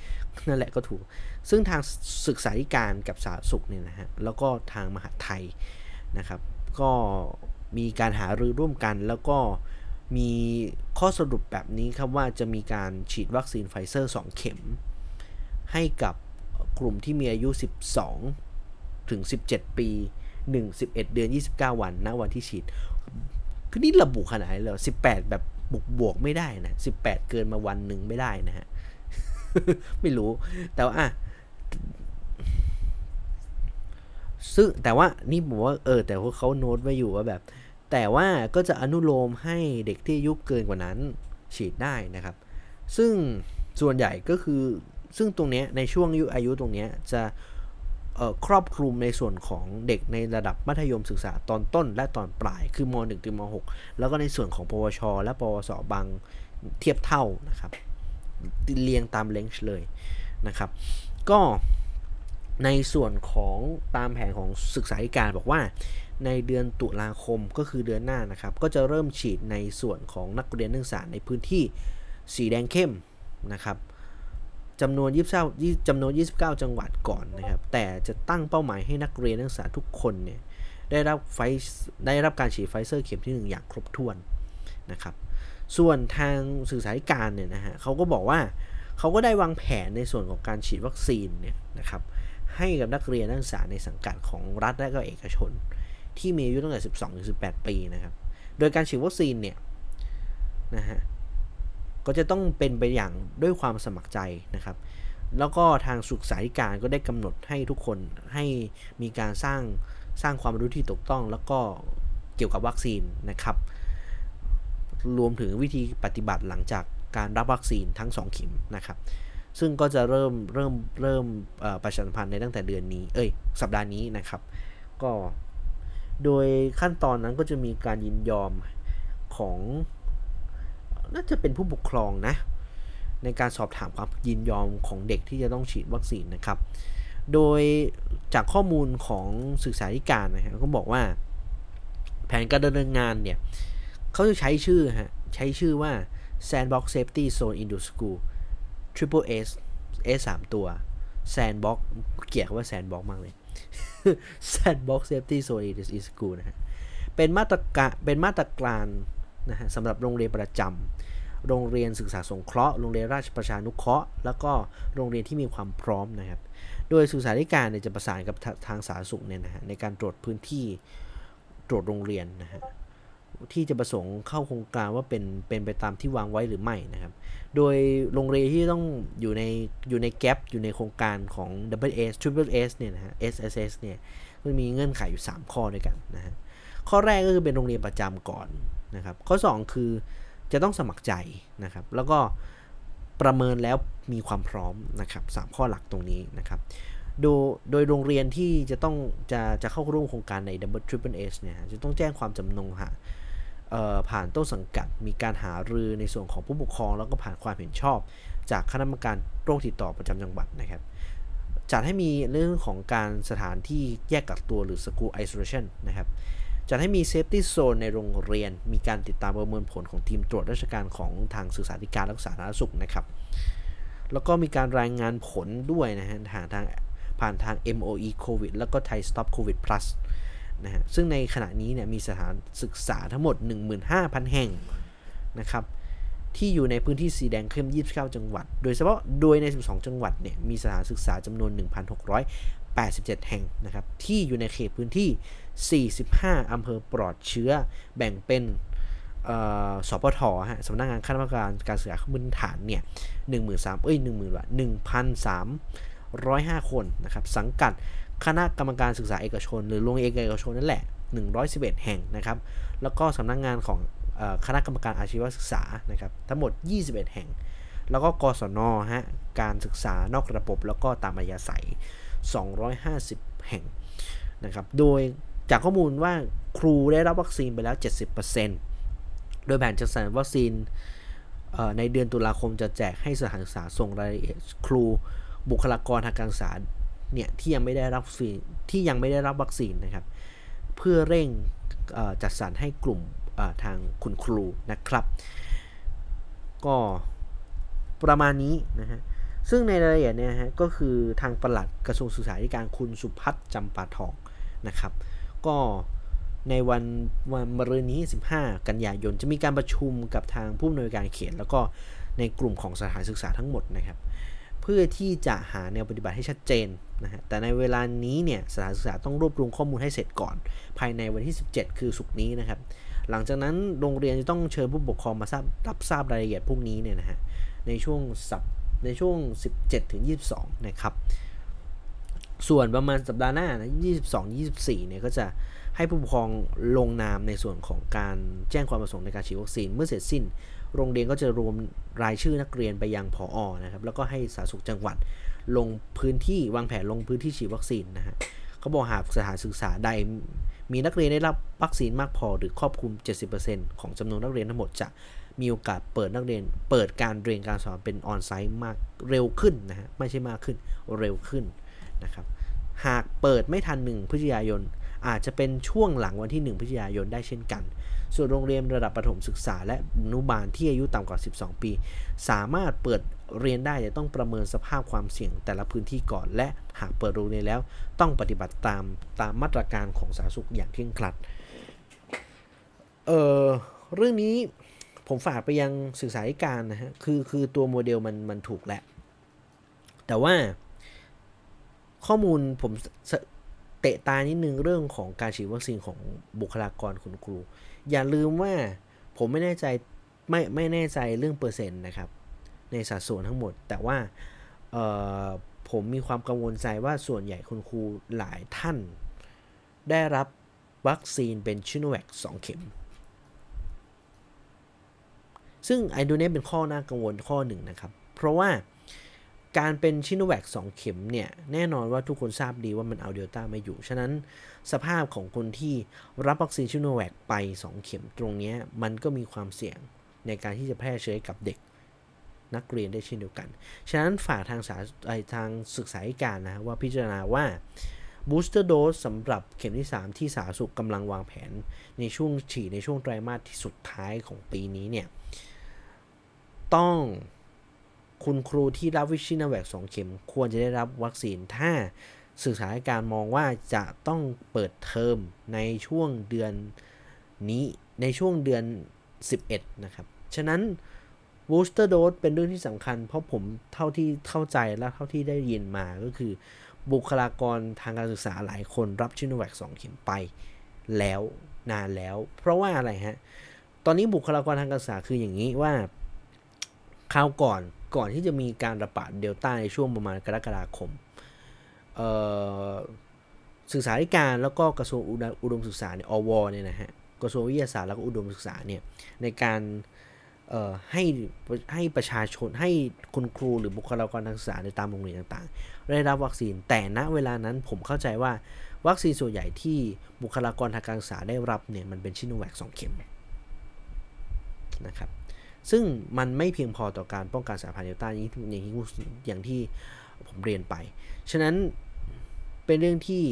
นั่นแหละก็ถูก ซึ่งทางศึกษาธิการกับสาสุขเนี่ยนะฮะแล้วก็ทางมหาไทยนะครับ ก็มีการหารือร่วมกัน แล้วก็มีข้อสรุปแบบนี้ครับว่าจะมีการฉีดวัคซีนไฟเซอร์ 2 เข็ม ให้กับกลุ่มที่มีอายุ 12 ถึง 17 ปี 1 11 เดือน 29 วันณวันที่ฉีด คือนี่ระบุขนาดเลย18แบบบวกบวกไม่ได้นะ18เกินมาวันหนึ่งไม่ได้นะฮะ ไม่รู้ แต่ว่าซึ่งแต่ว่านี่ผมว่าเออ แต่เขาโน้ตไว้อยู่ว่าแบบ แต่ว่าก็จะอนุโลมให้เด็กที่อายุเกินกว่านั้นฉีดได้นะครับ ซึ่งส่วนใหญ่ก็คือซึ่งตรงนี้ในช่วงอายุอายุตรงนี้จะ ครอบคลุมในส่วนของเด็กในระดับมัธยมศึกษาตอนต้น และตอนปลายคือม .1 ถึงม .6 แล้วก็ในส่วนของ ปวช และปวสบางเทียบเท่านะครับเรียงตามเลนจ์เลยนะครับ ก็ในส่วนของตามแผนของศึกษาธิการบอกว่า ในเดือนตุลาคมก็คือเดือนหน้านะครับ ก็จะเริ่มฉีดในส่วนของนักเรียนนักศึกษาในพื้นที่สีแดงเข้มนะครับ จำนวน29จำนวน 29 จังหวัดก่อนนะครับ แต่จะตั้งเป้าหมายให้นักเรียนนักศึกษาทุกคนเนี่ยได้รับไฟได้รับการฉีดไฟเซอร์เข็มที่ 1 อย่างครบถ้วนนะครับ ส่วนทางสื่อสารการเนี่ยนะฮะเขาก็บอกว่าเขาก็ได้วางแผนในส่วนของการฉีดวัคซีนเนี่ยนะครับให้กับนักเรียนนักศึกษาในสังกัดของรัฐและก็เอกชน ที่มีอายุตั้งแต่ 12 ถึง 18 ปีนะครับ โดยการฉีดวัคซีนเนี่ยนะฮะ ก็จะต้องเป็นไปอย่างด้วยความสมัครใจนะครับ แล้วก็ทางสุขสาธิการก็ได้กำหนดให้ทุกคนให้มีการสร้างสร้างความรู้ที่ถูกต้อง แล้วก็เกี่ยวกับวัคซีนนะครับ รวมถึงวิธีปฏิบัติหลังจากการรับวัคซีนทั้ง 2 เข็มนะครับ ซึ่งก็จะเริ่มเริ่มเริ่มประชาสัมพันธ์ในตั้งแต่เดือนนี้ เอ้ย สัปดาห์นี้นะครับ ก็โดยขั้นตอนนั้นก็จะมีการยินยอมของ น่าจะเป็นผู้ปกครองนะ ในการสอบถามความยินยอมของเด็กที่จะต้องฉีดวัคซีนนะครับ โดยจากข้อมูลของศึกษาธิการนะครับก็บอกว่าแผนการดำเนินงานเนี่ยเขาจะใช้ชื่อฮะ ใช้ชื่อว่า Sandbox Safety Zone in the School Triple S S 3ตัว Sandbox เกี่ยวกับว่า Sandbox มากเลย Sandbox Safety Zone in the School นะฮะ เป็นมาตรการเป็นมาตรการ นะฮะสำหรับโรงเรียนประจำโรงเรียนศึกษาสงเคราะห์ โรงเรียนราชประชานุเคราะห์ แล้วก็โรงเรียนที่มีความพร้อมนะครับ โดยศึกษาธิการเนี่ยจะประสานกับทางสาธารณสุขเนี่ยนะฮะในการตรวจพื้นที่ตรวจโรงเรียนนะฮะที่จะประสงค์เข้าโครงการว่าเป็นเป็นไปตามที่วางไว้หรือไม่นะครับ โดยโรงเรียนที่ต้องอยู่ในอยู่ในแกลบอยู่ในโครงการของ W S Triple S เนี่ยนะฮะ SSS เนี่ยมันมีเงื่อนไขอยู่ 3 ข้อด้วยกันนะฮะข้อแรกก็คือเป็นโรงเรียนประจำก่อน นะครับ ข้อ 2 คือจะต้องสมัครใจนะครับ แล้วก็ประเมินแล้วมีความพร้อมนะครับสข้อหลักตรงนี้นะครับโดยโดยโรงเรียนที่จะต้องจะจะเข้าร่วมโครงการใน Double Triple S เนี่ยจะต้องแจ้งความจำนงหาผ่านต้นสังกัด มีการหารือในส่วนของผู้ปกครอง แล้วก็ผ่านความเห็นชอบ จากคณะกรรมการโรคติดต่อประจำจังหวัดนะครับ จัดให้มีเรื่องของการสถานที่แยกกักตัวหรือ School Isolation นะครับ จัดให้มี safety zone ในโรงเรียน มีการติดตามประเมินผลของทีมตรวจราชการของทางศึกษาธิการและสาธารณสุขนะครับ แล้วก็มีการรายงานผลด้วยนะฮะทางทางผ่านทาง MOE COVID แล้วก็ Thai Stop COVID Plus นะฮะ ซึ่งในขณะนี้เนี่ยมีสถานศึกษาทั้งหมด 15,000 แห่งนะครับ ที่อยู่ในพื้นที่สีแดงเข้ม 29 จังหวัด โดยเฉพาะโดยใน 12 จังหวัดเนี่ยมีสถานศึกษาจำนวน 1,687 แห่งนะครับ ที่อยู่ในเขตพื้นที่ 45 อำเภอปลอดเชื้อ แบ่งเป็นสปทฮะสำนักงานคณะกรรมการการศึกษาขั้นพื้นฐานเนี่ยหนึ่งหมื่นสามเอ้ยหนึ่งหมื่นว่าหนึ่งพันสามร้อยห้าคนนะครับ สังกัดคณะกรรมการศึกษาเอกชน หรือโรงเรียนเอกชนนั่นแหละ 111 แห่งนะครับ แล้วก็สำนักงงานของคณะกรรมการอาชีวศึกษานะครับทั้งหมด 21 แห่ง แล้วก็กศนฮะการศึกษานอกระบบแล้วก็ตามอัยศัย 250 แห่งนะครับ โดย จากข้อมูลว่าครูได้รับวัคซีนไปแล้ว 70%โดยแผนจัดสรรวัคซีนในเดือนตุลาคมจะแจกให้สถานศึกษาส่งรายละเอียดครูบุคลากรทางการศึกษาเนี่ยที่ยังไม่ได้รับวัคซีนที่ยังไม่ได้รับวัคซีนนะครับ เพื่อเร่งจัดสรรให้กลุ่มทางคุณครูนะครับ ก็ประมาณนี้นะฮะซึ่งในรายละเอียดเนี่ยฮะก็คือทางประหลัดกระทรวงศึกษาธิการคุณสุพัฒน์จำปาทองนะครับ ก็ในวันวันมรืนนี้ 15 กันยายน จะมีการประชุมกับทางผู้อำนวยการเขต แล้วก็ในกลุ่มของสถานศึกษาทั้งหมดนะครับ เพื่อที่จะหาแนวปฏิบัติให้ชัดเจนนะฮะแต่ในเวลานี้เนี่ยสถานศึกษาต้องรวบรวมข้อมูลให้เสร็จก่อน ภายในวันที่ 17 คือสุกนี้นะครับ หลังจากนั้นโรงเรียนจะต้องเชิญผู้ปกครองมาทราบรับทราบรายละเอียดพวกนี้เนี่ยนะฮะในช่วงสัปในช่วง 17ถึง22 นะครับ ส่วนประมาณสัปดาห์หน้านะ22 24 เนี่ยก็จะให้ผู้ปกครองลงนามในส่วนของการแจ้งความประสงค์ในการฉีดวัคซีน เมื่อเสร็จสิ้น โรงเรียนก็จะรวมรายชื่อนักเรียนไปยังผออนะครับ แล้วก็ให้สาธารณสุขจังหวัดลงพื้นที่วางแผนลงพื้นที่ฉีดวัคซีนนะฮะเขาบอกหากสถานศึกษาใด มีนักเรียนได้รับวัคซีนมากพอหรือครอบคลุม 70%ของจำนวนนักเรียนทั้งหมดจะมีโอกาสเปิดนักเรียน เปิดการเรียนการสอนเป็นออนไซต์มากเร็วขึ้นนะฮะไม่ใช่มากขึ้นเร็วขึ้น นะครับ หากเปิดไม่ทัน 1 พฤศจิกายน อาจจะเป็นช่วงหลังวันที่ 1 พฤศจิกายนได้เช่นกัน ส่วนโรงเรียนระดับประถมศึกษา และอนุบาลที่อายุต่ำกว่า 12 ปี สามารถเปิดเรียนได้แต่ต้องประเมินสภาพความเสี่ยงแต่ละพื้นที่ก่อน และหากเปิดโรงเรียนแล้ว ต้องปฏิบัติตามตามมาตรการของสาธารณสุขอย่างเคร่งครัด เออเรื่องนี้ผมฝากไปยังศึกษาธิการนะฮะ คือคือตัวโมเดลมันมันถูกแหละ แต่ว่า ข้อมูลผมเตะตานิดนึงเรื่องของการฉีดวัคซีนของบุคลากรคุณครู อย่าลืมว่าผมไม่แน่ใจไม่ไม่แน่ใจเรื่องเปอร์เซ็นต์นะครับ ในสัดส่วนทั้งหมด แต่ว่าผมมีความกังวลใจว่าส่วนใหญ่คุณครูหลายท่าน ได้รับวัคซีนเป็นชิโนแวค2เข็ม ซึ่งไอดูนี้เป็นข้อน่ากังวลข้อหนึ่งนะครับ เพราะว่า การเป็นชิโนแวค2เข็มเนี่ยแน่นอนว่าทุกคนทราบดีว่ามันเอาเดลต้าไม่อยู่ ฉะนั้นสภาพของคนที่รับวัคซีนชิโนแวคไป 2 เข็มตรงนี้มันก็มีความเสี่ยงในการที่จะแพร่เชื้อกับเด็กนักเรียนได้เช่นเดียวกัน ฉะนั้นฝากทางสาทางศึกษาธิการนะว่าพิจารณาว่าบูสเตอร์โดสสำหรับเข็มที่ 3 ที่สาธารณสุขกำลังวางแผน ในช่วงฉีดในช่วงไตรมาสที่สุดท้ายของปีนี้เนี่ยต้อง คุณครูที่รับวิชินาแวกสองเข็ม ควรจะได้รับวัคซีนถ้าศึกษาการมองว่าจะต้องเปิดเทอมในช่วงเดือนนี้ในช่วงเดือน 11 นะครับ ฉะนั้น booster dose เป็นเรื่องที่สำคัญ เพราะผมเท่าที่เข้าใจและเท่าที่ได้ยินมาก็คือ บุคลากรทางการศึกษาหลายคนรับชิโนแวค2เข็มไป แล้วนานแล้ว เพราะว่าอะไรฮะ ตอนนี้บุคลากรทางการศึกษาคืออย่างนี้ว่าคราวก่อน ก่อนที่จะมีการระบาดเดลต้าในช่วงประมาณกรกฎาคมศึกษาธิการแล้วก็กระทรวงอุดมศึกษาเนี่ยอวเนี่ยนะฮะกระทรวงวิทยาศาสตร์แล้วก็อุดมศึกษาเนี่ยในการให้ให้ประชาชนให้คุณครูหรือบุคลากรทางศึกษาในตามโรงเรียนต่างๆ ได้รับวัคซีนแต่ณเวลานั้นผมเข้าใจว่าวัคซีนส่วนใหญ่ที่บุคลากรทางการศึกษาได้รับเนี่ยมันเป็นชิโนแวคสองเข็มนะครับ ซึ่งมันไม่เพียงพอต่อการป้องกันสายพันธุ์เดลต้าอย่างที่อย่างที่ผมเรียนไป ฉะนั้นเป็นเรื่องที่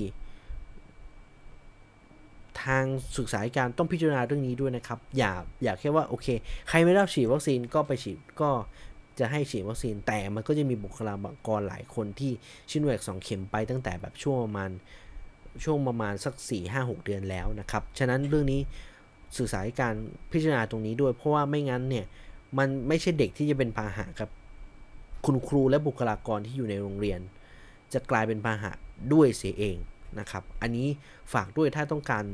ทางศึกษาการต้องพิจารณาเรื่องนี้ด้วยนะครับ อย่าอย่าแค่ว่าโอเค ใครไม่รับฉีดวัคซีนก็ไปฉีดก็จะให้ฉีดวัคซีนแต่มันก็จะมีบุคลากรหลายคนที่ชินแวกสองเข็มไปตั้งแต่แบบช่วงประมาณช่วงประมาณสัก 4 5 6 เดือนแล้วนะครับ ฉะนั้นเรื่องนี้ สื่อสารการพิจารณาตรงนี้ด้วย เพราะว่าไม่งั้นเนี่ยมันไม่ใช่เด็กที่จะเป็นพาหะครับ คุณครูและบุคลากรที่อยู่ในโรงเรียน จะกลายเป็นพาหะด้วยเสียเองนะครับ อันนี้ฝากด้วยถ้าต้องการ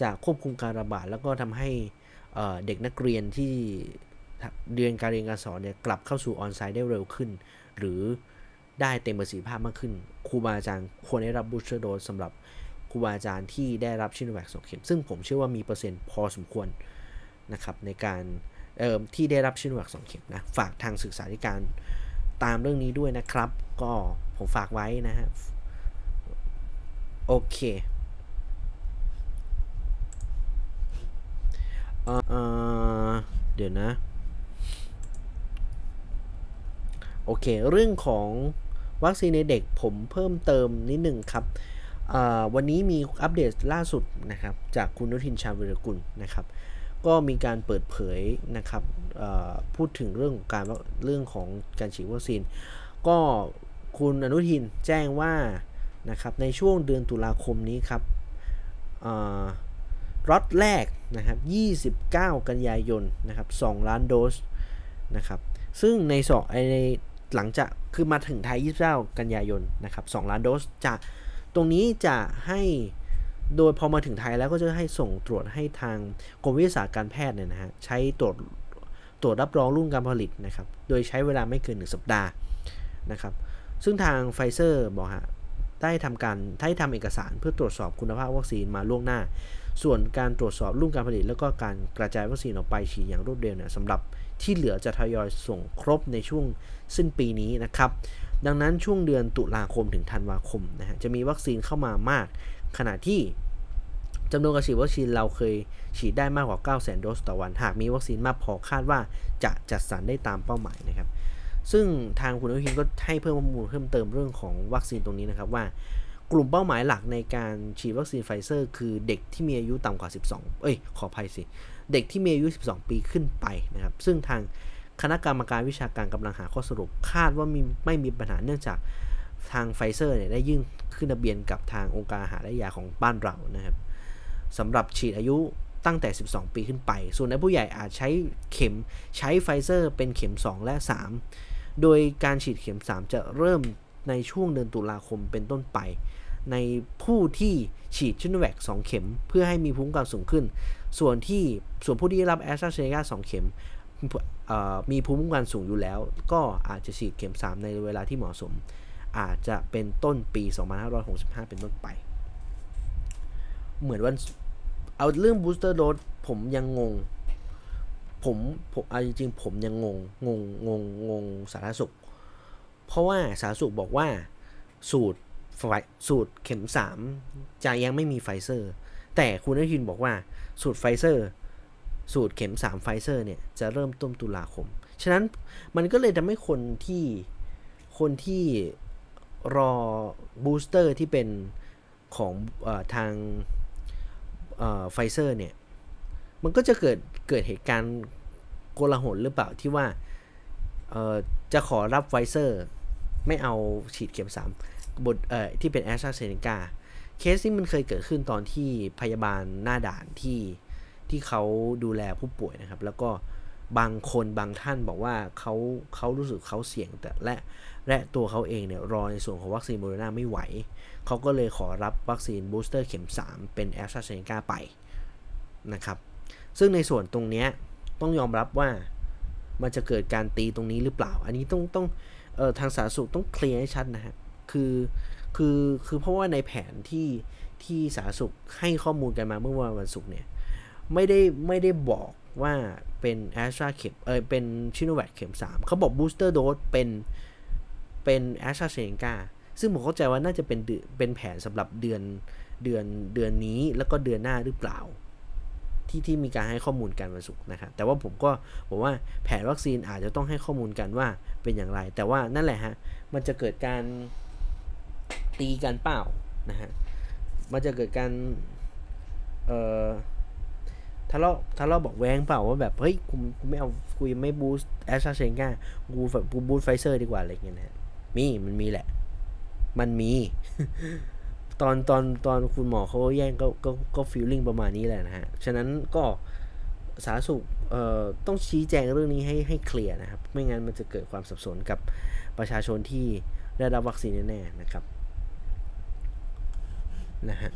จะควบคุมการระบาด แล้วก็ทำให้เด็กนักเรียนที่เรียนการเรียนการสอนเนี่ยกลับเข้าสู่ออนไซต์ได้เร็วขึ้น หรือได้เต็มประสิทธิภาพมากขึ้น ครูบาอาจารย์ควรได้รับบูสเตอร์โดสสำหรับ ครูบาอาจารย์ที่ได้รับชิโนแวคสองเข็ม ซึ่งผมเชื่อว่ามีเปอร์เซ็นต์พอสมควรนะครับในการเอ่อที่ได้รับชิโนแวคสองเข็มนะฝากทางศึกษาธิการตามเรื่องนี้ด้วยนะครับ ก็ผมฝากไว้นะฮะโอเคเออเดี๋ยวนะ โอเค เรื่องของวัคซีนในเด็กผมเพิ่มเติมนิดหนึ่งครับ วันนี้มีอัปเดตล่าสุดนะครับจากคุณนุทินชาญวิรกุลนะครับ ก็มีการเปิดเผยนะครับพูดถึงเรื่องการเรื่องของการฉีดวัคซีน ก็คุณอนุทินแจ้งว่านะครับในช่วงเดือนตุลาคมนี้ครับรอตแรกนะครับ 29 กันยายนนะครับ 2 ล้านโดสนะครับ ซึ่งในสองในหลังจากคือมาถึงไทย 29 กันยายนนะครับ 2 ล้านโดสจะ ตรงนี้จะให้โดยพอมาถึงไทยแล้วก็จะให้ส่งตรวจให้ทางกรมวิทยาศาสตร์การแพทย์เนี่ยนะฮะใช้ตรวจตรวจรับรองรุ่นการผลิตนะครับ โดยใช้เวลาไม่เกิน 1 สัปดาห์นะครับ ซึ่งทางไฟเซอร์บอกฮะได้ทำการได้ทำเอกสารเพื่อตรวจสอบคุณภาพวัคซีนมาล่วงหน้า ส่วนการตรวจสอบรุ่นการผลิต แล้วก็การกระจายวัคซีนออกไปฉีดอย่างรวดเร็วเนี่ยสำหรับที่เหลือจะทยอยส่งครบในช่วงสิ้นปีนี้นะครับ ดังนั้นช่วงเดือนตุลาคมถึงธันวาคมนะฮะจะมีวัคซีนเข้ามามาก ขณะที่จำนวนการฉีดวัคซีนเราเคยฉีดได้มากกว่า9 0 0 0 0 0โดสต่อวัน หากมีวัคซีนมากพอคาดว่าจะจัดสรรได้ตามเป้าหมายนะครับ ซึ่งทางคุณอนุทินก็ให้เพิ่มข้อมูลเพิ่มเติมเรื่องของวัคซีนตรงนี้นะครับว่ากลุ่มเป้าหมายหลักในการฉีดวัคซีนไฟเซอร์ คือเด็กที่มีอายุต่ำกว่า 12 เอ้ย ขออภัยสิ เด็กที่มีอายุ 12 ปีขึ้นไปนะครับ ซึ่งทาง คณะกรรมการวิชาการกำลังหาข้อสรุป คาดว่ามีไม่มีปัญหาเนื่องจากทางไฟเซอร์เนี่ยได้ยื่นขึ้นทะเบียนกับทางองค์การอาหารและยาของบ้านเรานะครับสำหรับฉีดอายุตั้งแต่ 12 ปีขึ้นไป ส่วนในผู้ใหญ่อาจใช้เข็มใช้ไฟเซอร์เป็นเข็ม 2 และ 3 โดยการฉีดเข็ม 3 จะเริ่มในช่วงเดือนตุลาคมเป็นต้นไป ในผู้ที่ฉีดชิโนแวค2เข็ม เพื่อให้มีภูมิคุ้มกันสูงขึ้น ส่วนที่ส่วนผู้ที่รับแอสตราเซเนกา2เข็ม มีภูมิคุ้มกันสูงอยู่แล้ว ก็อาจจะฉีดเข็ม 3 ในเวลาที่เหมาะสม อาจจะเป็นต้นปี 2565 เป็นต้นไป เหมือนวันเอาเรื่องบูสเตอร์โดสผมยังงง ผมผมเอาจริงๆ ผมยังงง งง งง งง สาธารณสุข เพราะว่าสาธารณสุขบอกว่าสูตรไฟสูตรเข็ม 3 จะยังไม่มีไฟเซอร์ แต่คุณอนุทินบอกว่าสูตรไฟเซอร์ สูตรเข็ม 3 ไฟเซอร์เนี่ย จะเริ่มต้นตุลาคม ฉะนั้นมันก็เลยทำให้คนที่คนที่รอ booster ที่เป็นของอทางไฟเซอร์เนี่ย มันก็จะเกิดเกิดเหตุการณ์โกลาหลหรือเปล่าที่ว่าจะขอรับไฟเซอร์ไม่เอาฉีดเข็มสาม booster ที่เป็นแอสตราเซเนกาเคสนี้มันเคยเกิดขึ้นตอนที่พยาบาลหน้าด่านที่ ที่เขาดูแลผู้ป่วยนะครับ แล้วก็บางคนบางท่านบอกว่าเขาเขารู้สึกเขาเสี่ยงแต่และและตัวเขาเองเนี่ยรอในส่วนของวัคซีนโมเดอร์นาไม่ไหว เขาก็เลยขอรับวัคซีน booster เข็ม 3 เป็นแอสตราเซเนกาไปนะครับ ซึ่งในส่วนตรงนี้ต้องยอมรับว่ามันจะเกิดการตีตรงนี้หรือเปล่า อันนี้ต้องต้องเอ่อทางสาธารณสุขต้องเคลียร์ให้ชัดนะฮะ คือคือคือเพราะว่าในแผนที่ที่สาธารณสุขให้ข้อมูลกันมาเมื่อวันวันศุกร์เนี่ย ไม่ได้ไม่ได้บอกว่าเป็นแอสตราเข็มเออเป็นชิโนแวคเข็ม 3 เขาบอกบูสเตอร์โดสเป็นเป็นแอสตราเซเนกาซึ่งผมเข้าใจว่าน่าจะเป็นเป็นแผนสำหรับเดือนเดือนเดือนนี้แล้วก็เดือนหน้าหรือเปล่า ที่ที่มีการให้ข้อมูลกันวันศุกร์นะครับแต่ว่าผมก็บอกว่าแผนวัคซีนอาจจะต้องให้ข้อมูลกันว่าเป็นอย่างไร แต่ว่านั่นแหละฮะมันจะเกิดการตีกันเปล่านะฮะมันจะเกิดการเอ่อ ทะเลาะทะเลาบอกแวงเปล่าว่าแบบเฮ้ยกูกูไม่เอากูยังไม่บูสต์แอสตราเซนกากูกู boost ไฟเซอร์ดีกว่าอะไรเงี้ยนะมีมันมีแหละ มันมี ตอนตอนตอนคุณหมอเขาแย่งก็ก็ก็ feeling ประมาณนี้แหละนะฮะ ฉะนั้นก็สาธารณสุขเอ่อต้องชี้แจงเรื่องนี้ให้ให้เคลียร์นะครับ ไม่งั้นมันจะเกิดความสับสนกับประชาชนที่ได้รับวัคซีนแน่ๆนะครับนะฮะ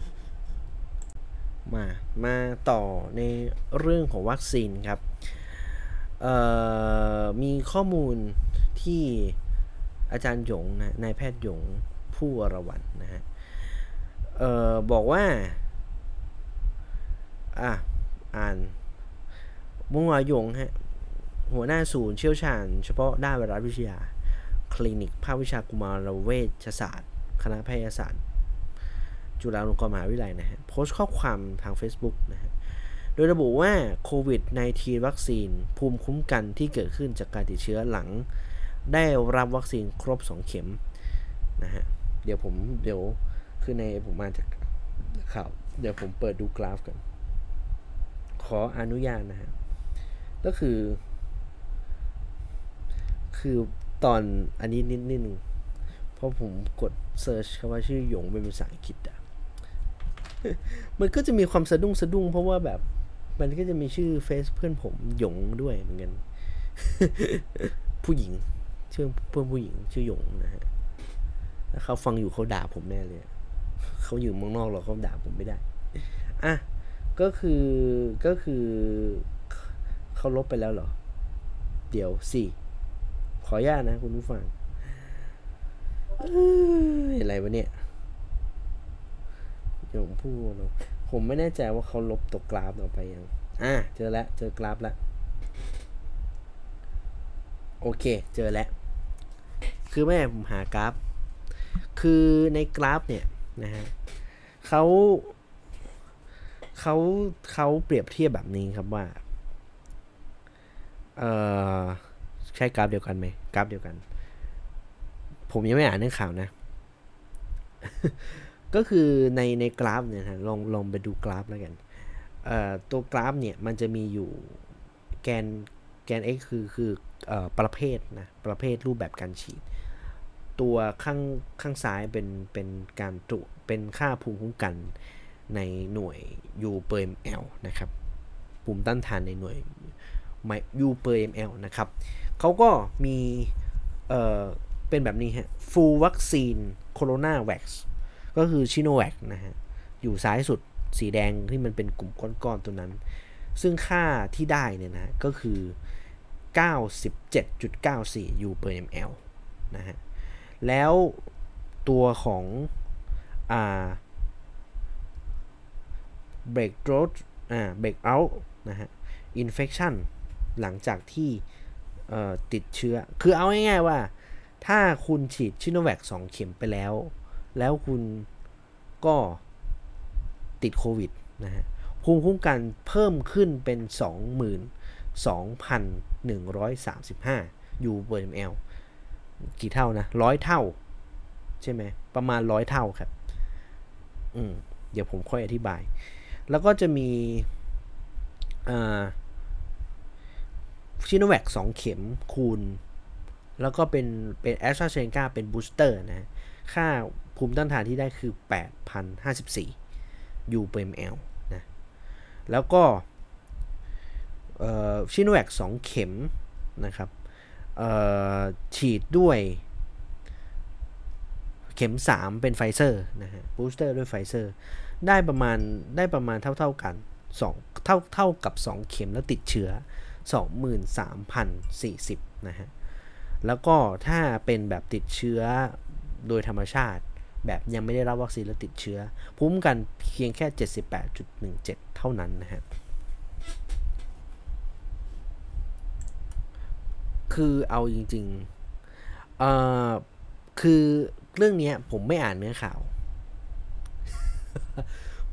มา มาต่อในเรื่องของวัคซีนครับ มีข้อมูลที่อาจารย์หยงนะนายแพทย์หยงผู้วรวันนะฮะบอกว่า อะ อ่านมุงวายงฮะ หัวหน้าศูนย์เชี่ยวชาญ เฉพาะด้านไวรัสวิทยา คลินิกภาควิชากุมารเวชศาสตร์ คณะแพทยศาสตร์ จุฬาลงกรณ์มหาวิทยาลัยนะฮะโพสต์ข้อความทาง Facebook นะฮะโดยระบุว่าโควิด -19 วัคซีน ภูมิคุ้มกันที่เกิดขึ้นจากการติดเชื้อหลัง ได้รับวัคซีนครบ 2 เข็มนะฮะเดี๋ยวผมเดี๋ยวคือในผมมาจากข่าวเดี๋ยวผมเปิดดูกราฟกัน ขออนุญาตนะฮะก็คือ คือตอนอันนี้นิดนิดนึงเพราะผมกดเซิร์ชคำว่าชื่อหยงเป็นภาษาอังกฤษอะ มันก็จะมีความสะดุ้งสะดุ้งเพราะว่าแบบมันก็จะมีชื่อเฟซเพื่อนผมหยงด้วยเหมือนกัน ผู้หญิงชื่อเพื่อนผู้หญิงชื่อหยงนะฮะถ้าเขาฟังอยู่เขาด่าผมแน่เลย เขาอยู่เมืองนอกเราเขาด่าผมไม่ได้ อะ ก็คือก็คือเขาลบไปแล้วเหรอ เดี๋ยวสิขออนุญาตนะคุณผู้ฟังอะไรวะเนี่ย เดี๋ยวผมพูดเนาะผมไม่แน่ใจว่าเขาลบตกกราฟออกไปยัง อะ เจอแล้ว เจอกราฟแล้ว โอเค เจอแล้ว คือแม่ผมหากราฟ คือในกราฟเนี่ยนะฮะเขาเขาเขาเปรียบเทียบแบบนี้ครับว่า เออใช่กราฟเดียวกันไหมกราฟเดียวกัน ผมยังไม่อ่านเรื่องข่าวนะ ก็คือในในกราฟเนี่ยนะลองลองไปดูกราฟแล้วกันตัวกราฟเนี่ยมันจะมีอยู่แกนแกน x คือคืออประเภทนะประเภทรูปแบบการฉีด ตัวข้างข้างซ้ายเป็นเป็นการตรวจเป็นค่าภูมิคุ้มกันในหน่วย U per ml นะครับภูมิต้านทานในหน่วย U per ml นะครับเขาก็มีเเป็นแบบนี้ฮะ full vaccine corona vax ก็ ก็คือชิโนแวคนะฮะ อยู่ซ้ายสุดสีแดงที่มันเป็นกลุ่มก้อนๆตัวนั้น ซึ่งค่าที่ได้เนี่ยนะก็คือ 97.94 U per ml นะฮะ แล้วตัวของอ่า break throat อ่า break out นะฮะ infection หลังจากที่ติดเชื้อ คือเอาง่ายๆว่า ถ้าคุณฉีดชิโนแวค2เข็มไปแล้ว แล้วคุณก็ติดโควิดนะฮะภูมิคุ้มกันเพิ่มขึ้นเป็น 22,135 U per ml กี่เท่านะร้อยเท่า ใช่ไหมประมาณร้อยเท่าครับ อืม เดี๋ยวผมค่อยอธิบาย แล้วก็จะมีซิโนแวค2เข็มคูณ แล้วก็เป็นเป็นแอสตราเซเนกาเป็น booster นะ ค่า ภูมิต้านทานที่ได้คือ 8,054 BAU per ml นะ แล้วก็ซิโนแวค2เข็มนะครับฉีดด้วยเข็ม 3 เป็นไฟเซอร์นะฮะ booster ด้วยไฟเซอร์ ได้ประมาณได้ประมาณเท่าเท่ากัน2เท่าเท่ากับ 2 เข็มแล้วติดเชื้อ 23,040 นะฮะ แล้วก็ถ้าเป็นแบบติดเชื้อโดยธรรมชาติ แบบยังไม่ได้รับวัคซีนแล้วติดเชื้อ ภูมิกันเพียงแค่ 78.17 เท่านั้นนะฮะคือเอาจริงๆเอ่อคือเรื่องนี้ผมไม่อ่านเนื้อข่าว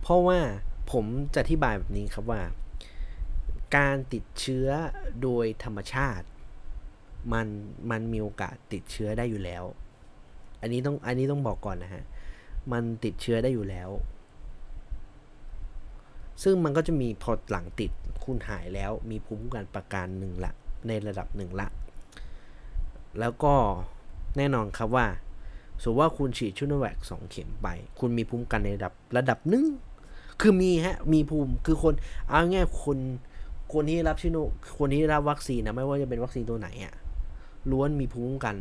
เพราะว่าผมจะอธิบายแบบนี้ครับว่า การติดเชื้อโดยธรรมชาติ มันมันมีโอกาสติดเชื้อได้อยู่แล้ว อันนี้ต้องอันนี้ต้องบอกก่อนนะฮะ มันติดเชื้อได้อยู่แล้ว ซึ่งมันก็จะมีพอหลังติดคุณหายแล้วมีภูมิคุ้มกันประการหนึ่งละ ในระดับหนึ่งละ แล้วก็แน่นอนครับว่าสมมติว่าคุณฉีดชุนแวคสองเข็มไป คุณมีภูมิคุ้มกันในระดับระดับหนึ่งคือมีฮะ มีภูมิ คือคน เอาง่ายคน คนที่รับชิโนคนที่รับวัคซีนนะ ไม่ว่าจะเป็นวัคซีนตัวไหนอะล้วนมีภูมิคุ้มกัน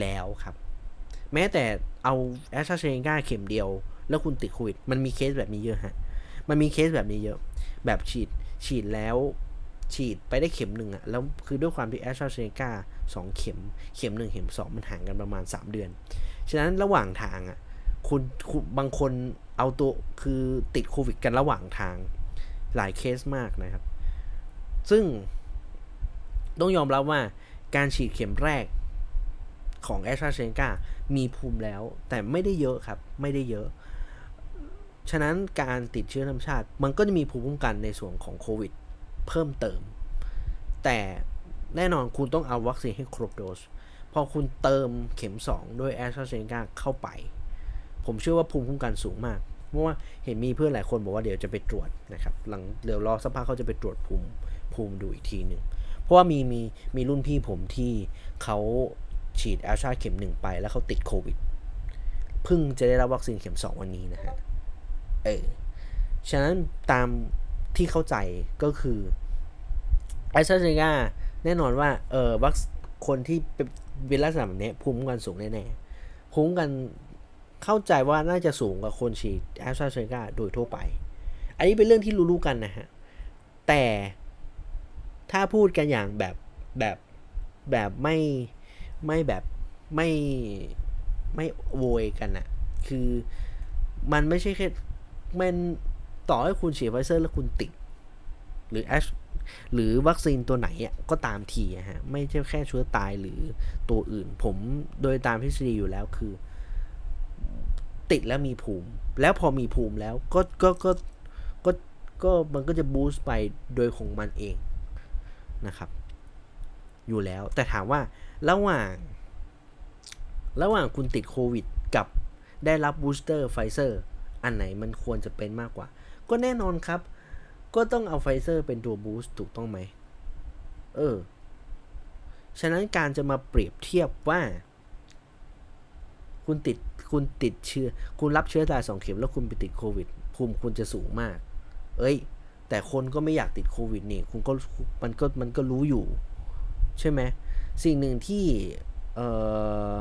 แล้วครับ แม้แต่เอาแอสตราเซเนกาเข็มเดียว แล้วคุณติดโควิด มันมีเคสแบบนี้เยอะฮะ มันมีเคสแบบนี้เยอะ แบบฉีดฉีดแล้วฉีดไปได้เข็มหนึ่งอะแล้วคือด้วยความที่แอสตราเซเนกาสองเข็ม เข็มหนึ่งเข็มสองมันห่างกันประมาณ 3 เดือน ฉะนั้นระหว่างทางอะคุณคุณบางคนเอาตัวคือติดโควิดกันระหว่างทางหลายเคสมากนะครับ ซึ่งต้องยอมรับว่าการฉีดเข็มแรกของแอสตราเซเนกา มีภูมิแล้ว แต่ไม่ได้เยอะครับ ไม่ได้เยอะ ฉะนั้นการติดเชื้อธรรมชาติ มันก็จะมีภูมิคุ้มกันในส่วนของโควิด เพิ่มเติม แต่แน่นอนคุณต้องเอาวัคซีนให้ครบโดส พอคุณเติมเข็ม 2 ด้วยแอสตราเซเนกาเข้าไป ผมเชื่อว่าภูมิคุ้มกันสูงมาก เพราะว่าเห็นมีเพื่อนหลายคนบอกว่าเดี๋ยวจะไปตรวจนะครับ หลังเดี๋ยวรอสักพักเขาจะไปตรวจภูมิภูมิดูอีกทีหนึ่ง เพราะว่ามีมีมีรุ่นพี่ผมที่เขา ฉีดแอลชาเข็มหนึ่งไปแล้วเขาติดโควิดเพิ่งจะได้รับวัคซีนเข็ม2วันนี้นะฮะ เออ ฉะนั้นตามที่เข้าใจก็คือแอสตราเซเนกาแน่นอนว่า เออวัคคนที่เป็นลักษณะแบบนี้ภูมิคุ้มกันสูงแน่ๆภูมิคุ้มกันเข้าใจว่าน่าจะสูงกว่าคนฉีดแอสตราเซเนกาโดยทั่วไป อันนี้เป็นเรื่องที่รู้ๆกันนะฮะ แต่ถ้าพูดกันอย่างแบบแบบแบบไม่ ไม่แบบไม่ไม่โวยกันอะคือมันไม่ใช่แค่มันต่อให้คุณฉีดไฟเซอร์แล้วคุณติด หรือแอชหรือวัคซีนตัวไหนอะก็ตามทีอะฮะ ไม่ใช่แค่เชื้อตายหรือตัวอื่น ผมโดยตามทฤษฎีอยู่แล้วคือ ติดแล้วมีภูมิ แล้วพอมีภูมิแล้วก็ก็ก็ก็ก็มันก็จะ boost ไปโดยของมันเองนะครับ อยู่แล้วแต่ถามว่า ระหว่าง ระหว่างคุณติดโควิด กับได้รับ booster ไฟเซอร์อันไหนมันควรจะเป็นมากกว่า ก็แน่นอนครับ ก็ต้องเอาไฟเซอร์เป็นตัว boost ถูกต้องไหม เออ ฉะนั้นการจะมาเปรียบเทียบว่า คุณติดคุณติดเชื้อ คุณรับเชื้อตายสองเข็มแล้วคุณไปติดโควิด ภูมิคุณจะสูงมาก เอ้ย แต่คนก็ไม่อยากติดโควิดนี่ คุณก็มันก็มันก็รู้อยู่ ใช่ไหม สิ่งหนึ่งที่เออ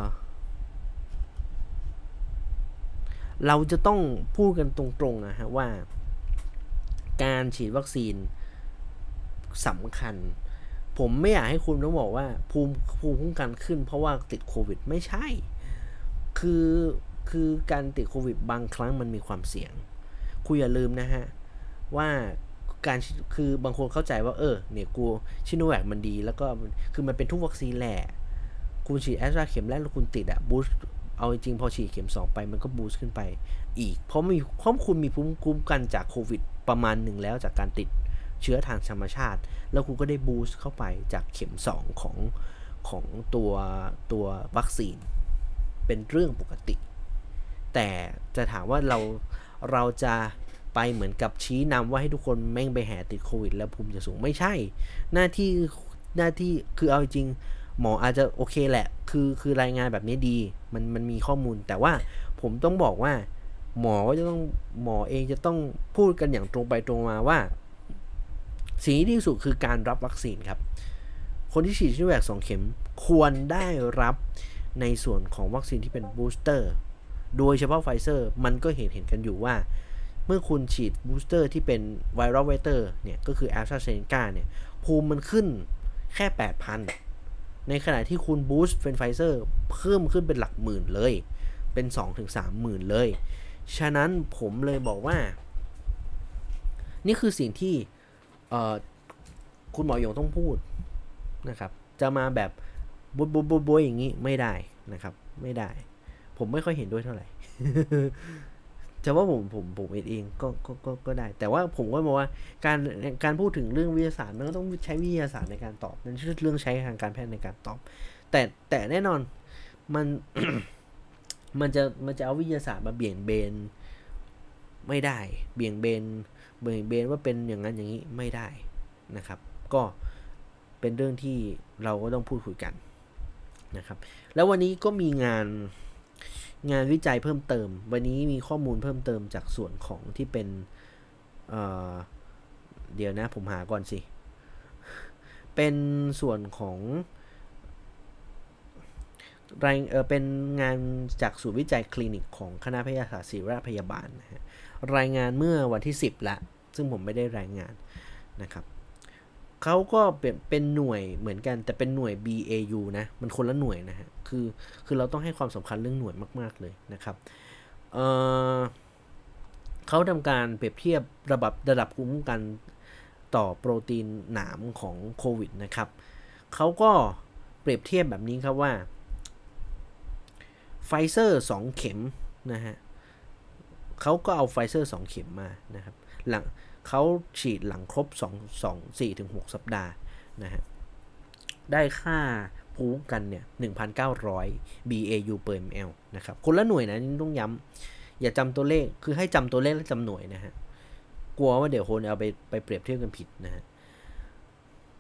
เราจะต้องพูดกันตรงๆนะฮะว่า การฉีดวัคซีนสำคัญ ผมไม่อยากให้คุณต้องบอกว่า ภูมิภูมิคุ้มกันขึ้น เพราะว่าติดโควิดไม่ใช่ คือคือการติดโควิดบางครั้งมันมีความเสี่ยง คุณอย่าลืมนะฮะว่า การคือบางคนเข้าใจว่าเออเนี่ยกูชิโนแวคมันดี แล้วก็คือมันเป็นทุกวัคซีนแหละคุณฉีดแอสตราเข็มแรกแล้วคุณติดอะบูสเอาจริงพอฉีดเข็ม 2 ไปมันก็บูสต์ขึ้นไปอีก เพราะมีเพราะคุณมีภูมิคุ้มกันจากโควิดประมาณหนึ่งแล้วจากการติดเชื้อทางธรรมชาติ แล้วคุณก็ได้บูสต์เข้าไปจากเข็ม 2 ของของตัวตัววัคซีน เป็นเรื่องปกติ แต่จะถามว่าเราเราจะ ไปเหมือนกับชี้นำว่าให้ทุกคนแม่งไปแห่ติดโควิด แล้วภูมิจะสูงไม่ใช่ หน้าที่หน้าที่คือเอาจริง หมออาจจะโอเคแหละ คือคือรายงานแบบนี้ดี มันมันมีข้อมูล แต่ว่าผมต้องบอกว่า หมอก็จะต้องหมอเองจะต้องพูดกันอย่างตรงไปตรงมาว่า สิ่งที่ดีที่สุดคือการรับวัคซีนครับ คนที่ฉีดซิโนแวคสองเข็มควรได้รับในส่วนของวัคซีนที่เป็น booster โดยเฉพาะไฟเซอร์มันก็เห็นเห็นกันอยู่ว่า เมื่อคุณฉีด booster ที่เป็น viral vector เนี่ย ก็คือแอสตราเซเนกาเนี่ย ภูมิมันขึ้นแค่ 8,000 ในขณะที่คุณ boost เป็นไฟเซอร์เพิ่มขึ้นเป็นหลักหมื่นเลย เป็น 2-3หมื่นเลย ฉะนั้นผมเลยบอกว่า นี่คือสิ่งที่คุณหมอหยงต้องพูดนะครับ จะมาแบบบุบบุบบุบอย่างนี้ไม่ได้นะครับ ไม่ได้ ผมไม่ค่อยเห็นด้วยเท่าไหร่ จะว่าผมผมผมเองก็ก็ก็ก็ได้ แต่ว่าผมก็มองว่าการการพูดถึงเรื่องวิทยาศาสตร์มันก็ต้องใช้วิทยาศาสตร์ในการตอบนั่นคือเรื่องใช้ทางการแพทย์ในการตอบ แต่แต่แน่นอนมันมันจะมันจะเอาวิทยาศาสตร์มาเบี่ยงเบนไม่ได้ เบี่ยงเบนเบี่ยงเบนว่าเป็นอย่างนั้นอย่างนี้ไม่ได้นะครับ ก็เป็นเรื่องที่เราก็ต้องพูดคุยกันนะครับ แล้ววันนี้ก็มีงาน งานวิจัยเพิ่มเติม วันนี้มีข้อมูลเพิ่มเติมจากส่วนของที่เป็นเเดี๋ยวนะผมหาก่อนสิ เป็นส่วนของรายเออเป็นงานจากศูนย์วิจัยคลินิกของคณะแพทยศาสตร์ศิริราชพยาบาลนะฮะรายงานเมื่อวันที่ 10 ละ ซึ่งผมไม่ได้รายงานนะครับ เขาก็เป็นเป็นหน่วยเหมือนกันแต่เป็นหน่วย BAU นะ มันคนละหน่วยนะฮะ คือคือเราต้องให้ความสำคัญเรื่องหน่วยมาก ๆ เลยนะครับเเขาทำการเปรียบเทียบระดับระดับภูมิคุ้มกันต่อโปรตีนหนามของโควิดนะครับ เขาก็เปรียบเทียบแบบนี้ครับว่าไฟเซอร์ 2 เข็มนะฮะเขาก็เอาไฟเซอร์ 2 เข็มมานะครับหลัง เขาฉีดหลังครบ 2 2 4ถึง6สัปดาห์นะฮะได้ค่าภูมิกันเนี่ย 1,900 BAU per ml นะครับ คนละหน่วยนะนี่ต้องย้ำอย่าจำตัวเลขคือให้จำตัวเลขและจำหน่วยนะฮะ กลัวว่าเดี๋ยวคนเอาไปไปเปรียบเทียบกันผิดนะฮะ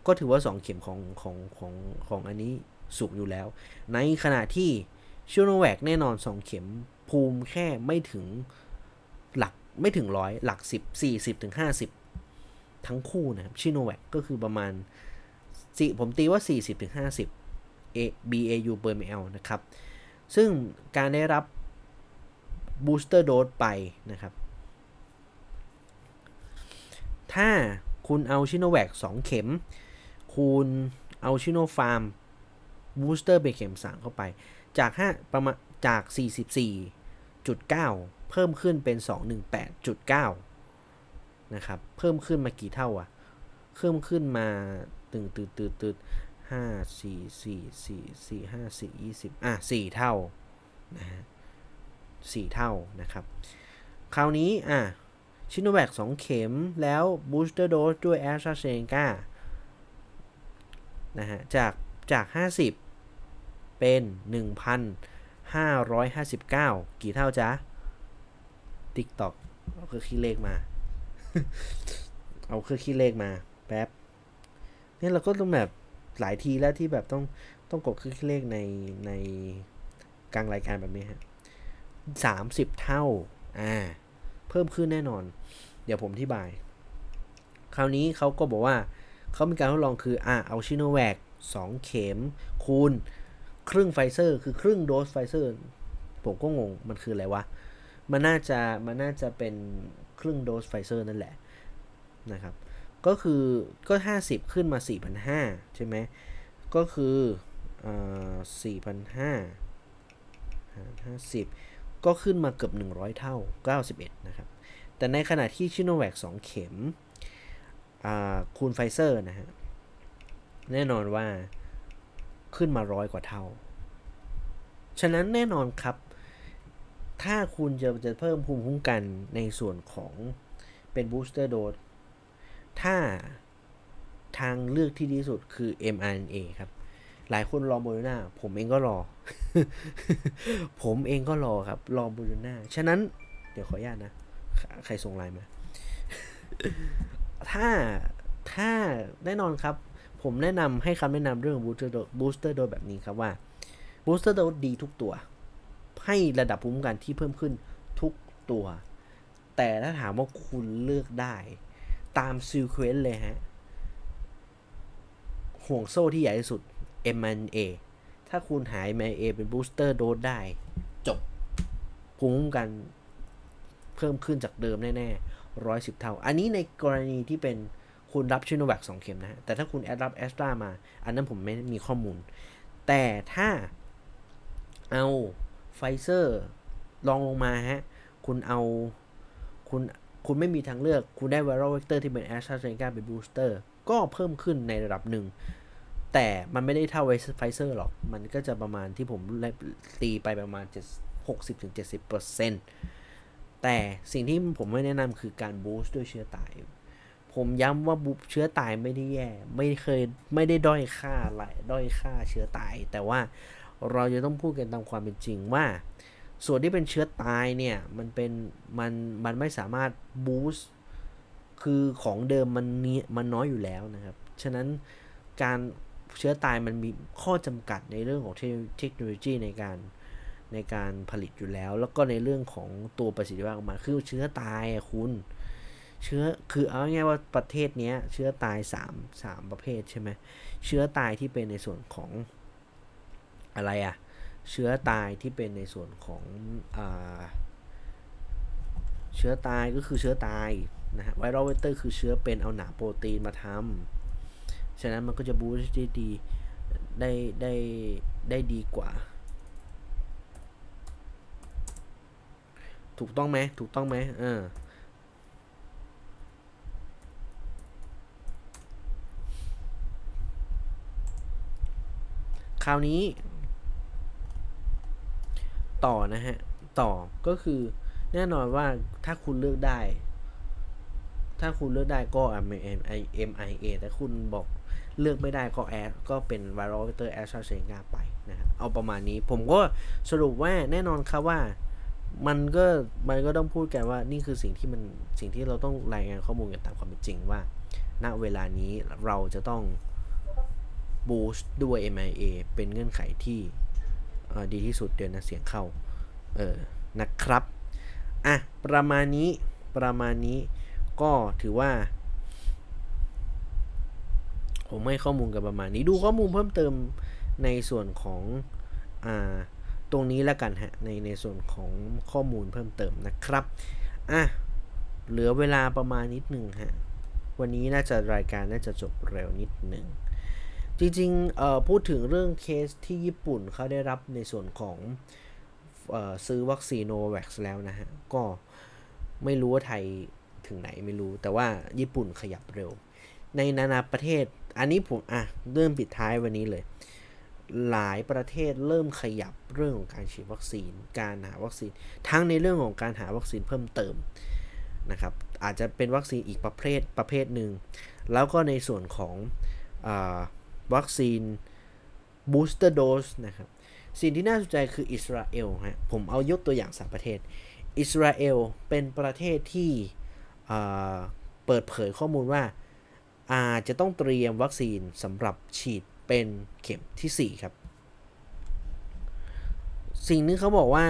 ก็ถือว่า 2 เข็มของของของของอันนี้สูงอยู่แล้ว ในขณะที่ชิโนแวกแน่นอน 2 เข็มภูมิแค่ไม่ถึงหลัก ไม่ถึงร้อยหลัก10 40ถึง50ทั้งคู่นะครับชิโนแวคก็คือประมาณสิผมตีว่า40ถึง50 A BAU per ml นะครับ ซึ่งการได้รับ booster dose ไปนะครับ ถ้าคุณเอาซิโนแวค2 เข็ม คุณเอาซิโนฟาร์ม booster เป็นเข็ม 3 เข้าไป จาก 5 ประมาณ จาก 44.9 เพิ่มขึ้นเป็น 218.9 นะครับ เพิ่มขึ้นมากี่เท่าอะเพิ่มขึ้นมาตึงตืดตืดตืดห้าสี่สี่สี่สี่ห้าสี่ยี่สิบอะสี่เท่านะฮะสี่เท่านะครับ คราวนี้อะชิโนแวคสองเข็มแล้วบูสเตอร์โดสด้วยแอสตราเซเนกานะฮะจากจาก 50 เป็น 1,559 กี่เท่าจ๊ะ TikTok เอาเครื่องคิดเลขมา เอาเครื่องคิดเลขมา แป๊บเนี่ยเราก็ต้องแบบหลายทีแล้วที่แบบต้องต้องกดเครื่องคิดเลขในในกลางรายการแบบนี้ฮะสามสิบเท่า อ่า เพิ่มขึ้นแน่นอน เดี๋ยวผมอธิบาย คราวนี้เขาก็บอกว่า เขามีการทดลองคือ อ่าเอาซิโนแวคสองเข็ม คูณ ครึ่งไฟเซอร์ คือครึ่งโดสไฟเซอร์ ผมก็งง มันคืออะไรวะ มันน่าจะมันน่าจะเป็นครึ่งโดสไฟเซอร์นั่นแหละนะครับ ก็คือก็ 50 ขึ้นมา 4,500 ใช่ไหม ก็คืออ่า4,500 50 ก็ขึ้นมาเกือบ 100 เท่า 91 นะครับ แต่ในขณะที่ซิโนแวค2เข็มคูณไฟเซอร์นะฮะ แน่นอนว่าขึ้นมาร้อยกว่าเท่า ฉะนั้นแน่นอนครับ ถ้าคุณจะจะเพิ่มภูมิคุ้มกันในส่วนของเป็น booster dose ถ้าทางเลือกที่ดีสุดคือ mRNA ครับ หลายคนรอโมเดอร์นาผมเองก็รอ ผมเองก็รอครับ รอโมเดอร์นาฉะนั้นเดี๋ยวขออนุญาตนะ ใครส่งไลน์มา ถ้า ถ้าแน่นอนครับ ผมแนะนำให้คำแนะนำเรื่อง booster dose booster dose แบบนี้ครับว่า booster dose ดีทุกตัว ให้ระดับภูมิคุ้มกันที่เพิ่มขึ้นทุกตัว แต่ถ้าถามว่าคุณเลือกได้ตาม sequence เลยฮะ ห่วงโซ่ที่ใหญ่ที่สุด mRNA ถ้าคุณหาย mRNA เป็นบูสเตอร์โดสได้ จบภูมิคุ้มกันเพิ่มขึ้นจากเดิมแน่ๆร้อยสิบเท่า อันนี้ในกรณีที่เป็นคุณรับซิโนแวคสองเข็มนะฮะ แต่ถ้าคุณแอดรับแอสตรามา อันนั้นผมไม่มีข้อมูล แต่ถ้าเอา ไฟเซอร์รองลงมาฮะ คุณเอาคุณคุณไม่มีทางเลือก คุณได้ viral vector ที่เป็นแอสตราเซเนกาเป็น booster ก็เพิ่มขึ้นในระดับหนึ่ง แต่มันไม่ได้เท่าไฟเซอร์หรอก มันก็จะประมาณที่ผมตีไปประมาณ 60-70%แต่สิ่งที่ผมไม่แนะนำคือการบูสต์ด้วยเชื้อตาย ผมย้ำว่าบุเชื้อตายไม่ได้แย่ ไม่เคยไม่ได้ด้อยค่าอะไรด้อยค่าเชื้อตาย แต่ว่า เราจะต้องพูดกันตามความเป็นจริงว่า ส่วนที่เป็นเชื้อตายเนี่ย มันเป็นมันมันไม่สามารถบูสต์คือของเดิมมันนี้มันน้อยอยู่แล้วนะครับ ฉะนั้นการเชื้อตายมันมีข้อจำกัดในเรื่องของเทคโนโลยีในการในการผลิตอยู่แล้ว แล้วก็ในเรื่องของตัวประสิทธิภาพออกมาคือเชื้อตายคุณเชื้อคือเอาง่ายว่าประเทศเนี้ยเชื้อตาย3 3ประเภทใช่ไหมเชื้อตายที่เป็นในส่วนของ อะไรอะเชื้อตายที่เป็นในส่วนของอเชื้อตายก็คือเชื้อตายนะฮะไวรัลเวกเตอร์คือเชื้อเป็นเอาหนาโปรตีนมาทำฉะนั้นมันก็จะบูสต์ได้ดีได้ได้ได้ดีกว่า ถูกต้องไหมถูกต้องไหมเออคราวนี้ ต่อนะฮะ ต่อก็คือแน่นอนว่าถ้าคุณเลือกได้ ถ้าคุณเลือกได้ก็ MIA แต่คุณบอกเลือกไม่ได้ก็แอดก็เป็น v i r a l Vector a s t r a z e n e ไปนะครับเอาประมาณนี้ผมก็สรุปว่าแน่นอนครับว่ามันก็มันก็ต้องพูดกันว่านี่คือสิ่งที่มันสิ่งที่เราต้องรายงานข้อมูลกันตามความเป็นจริงว่า ณเวลานี้เราจะต้องบูสต์ด้วย MIA เป็นเงื่อนไขที่ ดีที่สุดเดือนนะเสียงเข้า เออ นะครับ อะ ประมาณนี้ ประมาณนี้ ก็ถือว่า ผมให้ข้อมูลกันประมาณนี้ ดูข้อมูลเพิ่มเติมในส่วนของ อ่า ตรงนี้แล้วกันฮะ ใน ในส่วนของข้อมูลเพิ่มเติมนะครับ อะ เหลือเวลาประมาณนิดหนึ่งฮะ วันนี้น่าจะรายการน่าจะจบเร็วนิดหนึ่ง จริงๆพูดถึงเรื่องเคสที่ญี่ปุ่นเขาได้รับในส่วนของออซื้อวัคซีนโนวาแวกซ์แล้วนะฮะ ก็ไม่รู้ว่าไทยถึงไหนไม่รู้ แต่ว่าญี่ปุ่นขยับเร็ว ในนานาประเทศ อันนี้ผมอะเริ่มปิดท้ายวันนี้เลย หลายประเทศเริ่มขยับเรื่องของการฉีดวัคซีน การหาวัคซีน ทั้งในเรื่องของการหาวัคซีนเพิ่มเติมนะครับ อาจจะเป็นวัคซีนอีกประเภทประเภทหนึ่ง แล้วก็ในส่วนของอ วัคซีนบูสเตอร์โดสนะครับ สิ่งที่น่าสนใจคืออิสราเอลฮะผมเอายกตัวอย่างสามประเทศ อิสราเอลเป็นประเทศที่เปิดเผยข้อมูลว่าอาจจะต้องเตรียมวัคซีนสำหรับฉีดเป็นเข็มที่ 4 ครับ สิ่งนี้เขาบอกว่า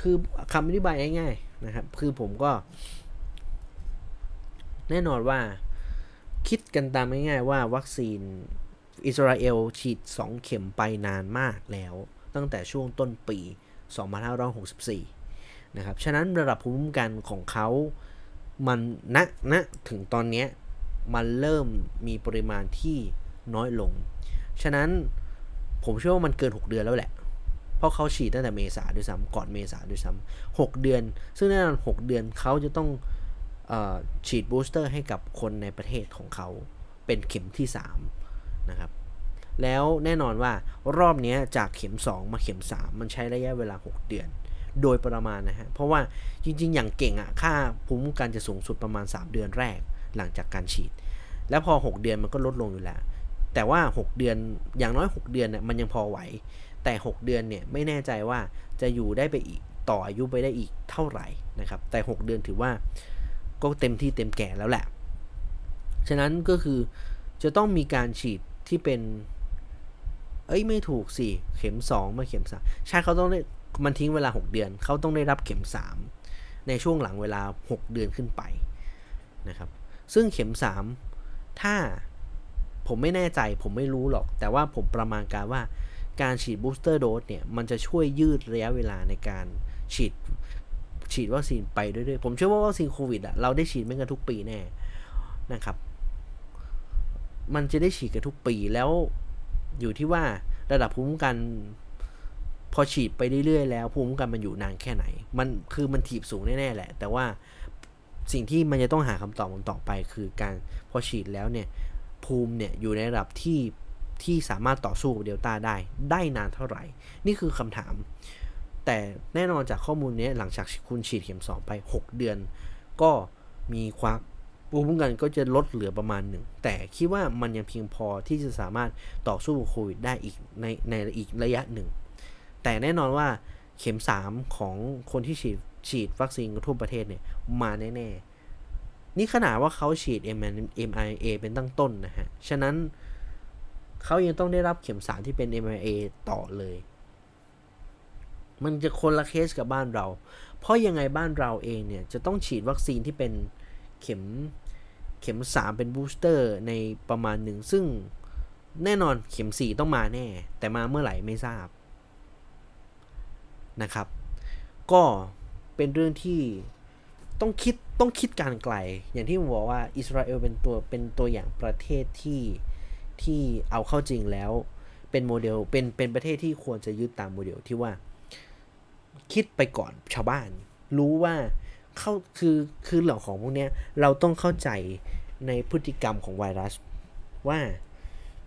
คือคำอธิบายง่ายๆนะครับ คือผมก็ แน่นอนว่าคิดกันตามง่ายๆว่าวัคซีนอิสราเอลฉีด 2 เข็มไปนานมากแล้ว ตั้งแต่ช่วงต้นปี 2564 นะครับ ฉะนั้นระดับภูมิคุ้มกันของเขามันณณถึงตอนนี้มันเริ่มมีปริมาณที่น้อยลง ฉะนั้นผมเชื่อว่ามันเกิน 6 เดือนแล้วแหละ เพราะเขาฉีดตั้งแต่เมษาด้วยซ้ำก่อนเมษาด้วยซ้ำ6เดือน ซึ่งแน่นอน6เดือนเขาจะต้อง ฉีดบูสเตอร์ให้กับคนในประเทศของเขาเป็นเข็มที่ 3 นะครับ แล้วแน่นอนว่ารอบนี้จากเข็ม 2 มาเข็ม 3 มันใช้ระยะเวลา 6 เดือน โดยประมาณนะฮะ เพราะว่าจริง ๆ อย่างเก่งอะ่ะค่าภูมิคุ้มกันจะสูงสุดประมาณ 3 เดือนแรกหลังจากการฉีด แล้วพอ 6 เดือนมันก็ลดลงอยู่แล้ว แต่ว่า 6 เดือนอย่างน้อย 6 เดือนเนี่ยมันยังพอไหว แต่ 6 เดือนเนี่ยไม่แน่ใจว่าจะอยู่ได้ไปอีกต่ออายุไปได้อีกเท่าไหร่นะครับ แต่ 6 เดือนถือว่า ก็เต็มที่เต็มแก่แล้วแหละ ฉะนั้นก็คือจะต้องมีการฉีดที่เป็น เอ้ยไม่ถูกสิ เข็ม 2 มาเข็ม3ใช่เขาต้องได้มันทิ้งเวลา 6 เดือน เขาต้องได้รับเข็ม 3 ในช่วงหลังเวลา 6 เดือนขึ้นไปนะครับ ซึ่งเข็ม 3 ถ้าผมไม่แน่ใจผมไม่รู้หรอก แต่ว่าผมประมาณการว่าการฉีดบูสเตอร์โดสเนี่ย มันจะช่วยยืดระยะเวลาในการฉีด ฉีดวัคซีนไปเรื่อยๆ ผมเชื่อว่าวัคซีนโควิดอะเราได้ฉีดไม่กันทุกปีแน่นะครับ มันจะได้ฉีดกันทุกปีแล้วอยู่ที่ว่าระดับภูมิคุ้มกัน พอฉีดไปเรื่อยๆ แล้วภูมิคุ้มกันมันอยู่นานแค่ไหน มันคือมันถีบสูงแน่ๆแหละ แต่ว่าสิ่งที่มันจะต้องหาคำตอบมันต่อไป คือการพอฉีดแล้วเนี่ยภูมิเนี่ยอยู่ในระดับที่ที่สามารถต่อสู้กับเดลต้าได้ได้นานเท่าไหร่ นี่คือคำถาม แต่แน่นอนจากข้อมูลนี้หลังจากคุณฉีดเข็ม 2 ไป 6 เดือน ก็มีความภูมิคุ้มกันก็จะลดเหลือประมาณหนึ่ง แต่คิดว่ามันยังเพียงพอที่จะสามารถต่อสู้โควิดได้อีกในในอีกระยะหนึ่ง แต่แน่นอนว่าเข็ม 3 ของคนที่ฉีดฉีดวัคซีนทั่วประเทศเนี่ยมาแน่ๆ นี่ขนาดว่าเขาฉีด mRNA เป็นตั้งต้นนะฮะ ฉะนั้นเขายังต้องได้รับเข็ม3ที่เป็น mRNA ต่อเลย มันจะคนละเคสกับบ้านเรา เพราะยังไงบ้านเราเองเนี่ย จะต้องฉีดวัคซีนที่เป็นเข็มเข็ม 3 เป็นบูสเตอร์ในประมาณหนึ่ง ซึ่งแน่นอนเข็ม 4 ต้องมาแน่ แต่มาเมื่อไหร่ไม่ทราบนะครับ ก็เป็นเรื่องที่ต้องคิดต้องคิดการไกล อย่างที่ผมบอกว่าอิสราเอลเป็นตัวเป็นตัวอย่างประเทศที่ที่เอาเข้าจริงแล้ว เป็นโมเดลเป็นเป็นประเทศที่ควรจะยึดตามโมเดลที่ว่า คิดไปก่อนชาวบ้าน รู้ว่าเข้าคือคือเหล่าของพวกเนี้ยเราต้องเข้าใจในพฤติกรรมของไวรัสว่า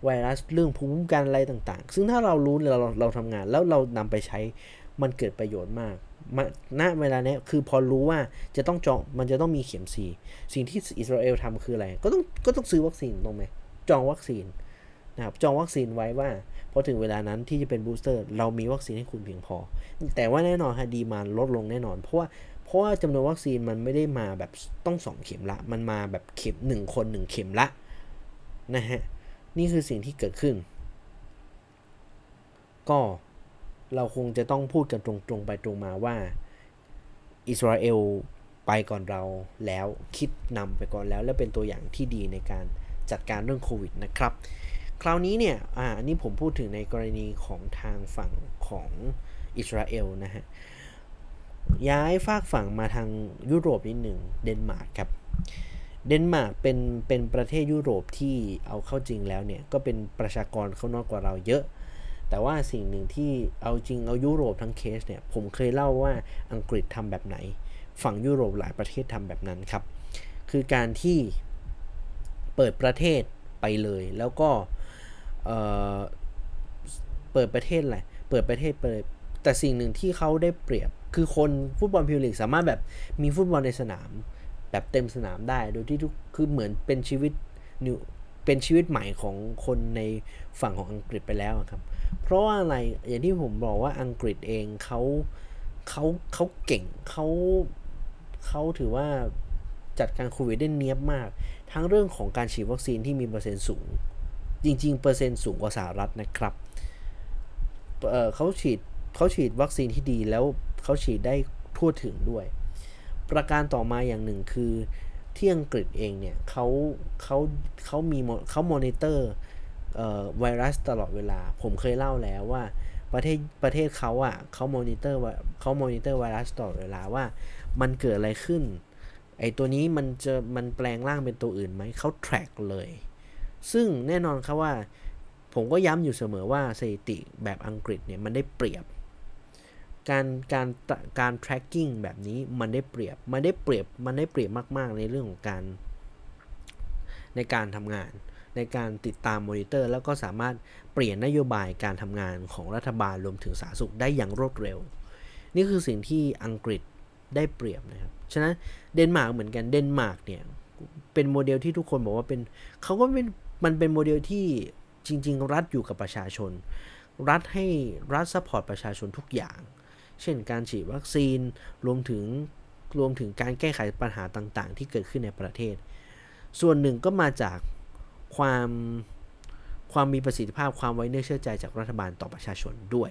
ไวรัสเรื่องภูมิคุ้มกันอะไรต่างๆ ซึ่งถ้าเรารู้เราเราเราทำงานแล้วเรานำไปใช้มันเกิดประโยชน์มากมาณเวลาเนี้ยคือพอรู้ว่าจะต้องจองมันจะต้องมีเข็มสีสิ่งที่อิสราเอลทำคืออะไร ก็ต้องก็ต้องซื้อวัคซีนตรงไหมจองวัคซีนนะครับจองวัคซีนไว้ว่า พอถึงเวลานั้นที่จะเป็นบูสเตอร์เรามีวัคซีนให้คุณเพียงพอ แต่ว่าแน่นอนฮะดีมานลดลงแน่นอน เพราะว่าเพราะว่าจำนวนวัคซีนมันไม่ได้มาแบบต้องสองเข็มละ มันมาแบบเข็มหนึ่งคนหนึ่งเข็มละนะฮะนี่คือสิ่งที่เกิดขึ้น ก็เราคงจะต้องพูดกันตรงๆไปตรงมาว่าอิสราเอลไปก่อนเราแล้วคิดนำไปก่อนแล้ว และเป็นตัวอย่างที่ดีในการจัดการเรื่องโควิดนะครับ คราวนี้เนี่ย อ่าอันนี้ผมพูดถึงในกรณีของทางฝั่งของอิสราเอลนะฮะ ย้ายฝากฝั่งมาทางยุโรปนิดหนึ่งเดนมาร์กครับ เดนมาร์กเป็นเป็นประเทศยุโรปที่เอาเข้าจริงแล้วเนี่ย ก็เป็นประชากรเขาน้อยกว่าเราเยอะ แต่ว่าสิ่งหนึ่งที่เอาจริงเอายุโรปทั้งเคสเนี่ย ผมเคยเล่าว่าอังกฤษทำแบบไหน ฝั่งยุโรปหลายประเทศทำแบบนั้นครับ คือการที่เปิดประเทศไปเลยแล้วก็ เเปิดประเทศอะไรเปิดประเทศไปเลยแต่สิ่งหนึ่งที่เขาได้เปรียบ คือคนฟุตบอลพิวลิกสามารถแบบมีฟุตบอลในสนาม แบบเต็มสนามได้ โดยที่ทุกคือเหมือนเป็นชีวิตนิวเป็นชีวิตใหม่ของคนในฝั่งของอังกฤษไปแล้วครับ เพราะว่าอะไรอย่างที่ผมบอกว่าอังกฤษเองเขาเขาเขาเก่งเขาเขาถือว่าจัดการโควิดได้เนียบมาก ทั้งเรื่องของการฉีดวัคซีนที่มีเปอร์เซ็นต์สูง จริง ๆ เปอร์เซ็นต์สูงกว่าสหรัฐนะครับเเขาฉีดเขาฉีดวัคซีนที่ดีแล้วเขาฉีดได้ทั่วถึงด้วย ประการต่อมาอย่างหนึ่งคือที่อังกฤษเองเนี่ยเขาเขาเขามีเขามอนิเตอร์ไวรัสตลอดเวลา ผมเคยเล่าแล้วว่าประเทศประเทศเขาอะ่ะเขามอนิเตอร์เขามอนิเตอร์ไวรัสตลอดเวลาว่ามันเกิดอะไรขึ้นไอตัวนี้มันจะมันแปลงร่างเป็นตัวอื่นไหมเขา track เลย ซึ่งแน่นอนครับว่า ผมก็ย้ำอยู่เสมอว่าสถิติแบบอังกฤษเนี่ยมันได้เปรียบ การการการ tracking แบบนี้มันได้เปรียบ มันได้เปรียบ มันได้เปรียบมาก ๆ ในเรื่องของการ ในการทำงาน ในการติดตามมอนิเตอร์ แล้วก็สามารถเปลี่ยนนโยบายการทำงานของรัฐบาลรวมถึงสาธารณสุขได้อย่างรวดเร็ว นี่คือสิ่งที่อังกฤษได้เปรียบนะครับ ฉะนั้นเดนมาร์กเหมือนกัน เดนมาร์กเนี่ยเป็นโมเดลที่ทุกคนบอกว่าเป็นเขาก็เป็น มันเป็นโมเดลที่จริง ๆ รัฐอยู่กับประชาชน รัฐให้รัฐ support ประชาชนทุกอย่าง เช่นการฉีดวัคซีนรวมถึงรวมถึงการแก้ไขปัญหาต่าง ๆ ที่เกิดขึ้นในประเทศ ส่วนหนึ่งก็มาจากความความมีประสิทธิภาพความไว้เนื้อเชื่อใจจากรัฐบาลต่อประชาชนด้วย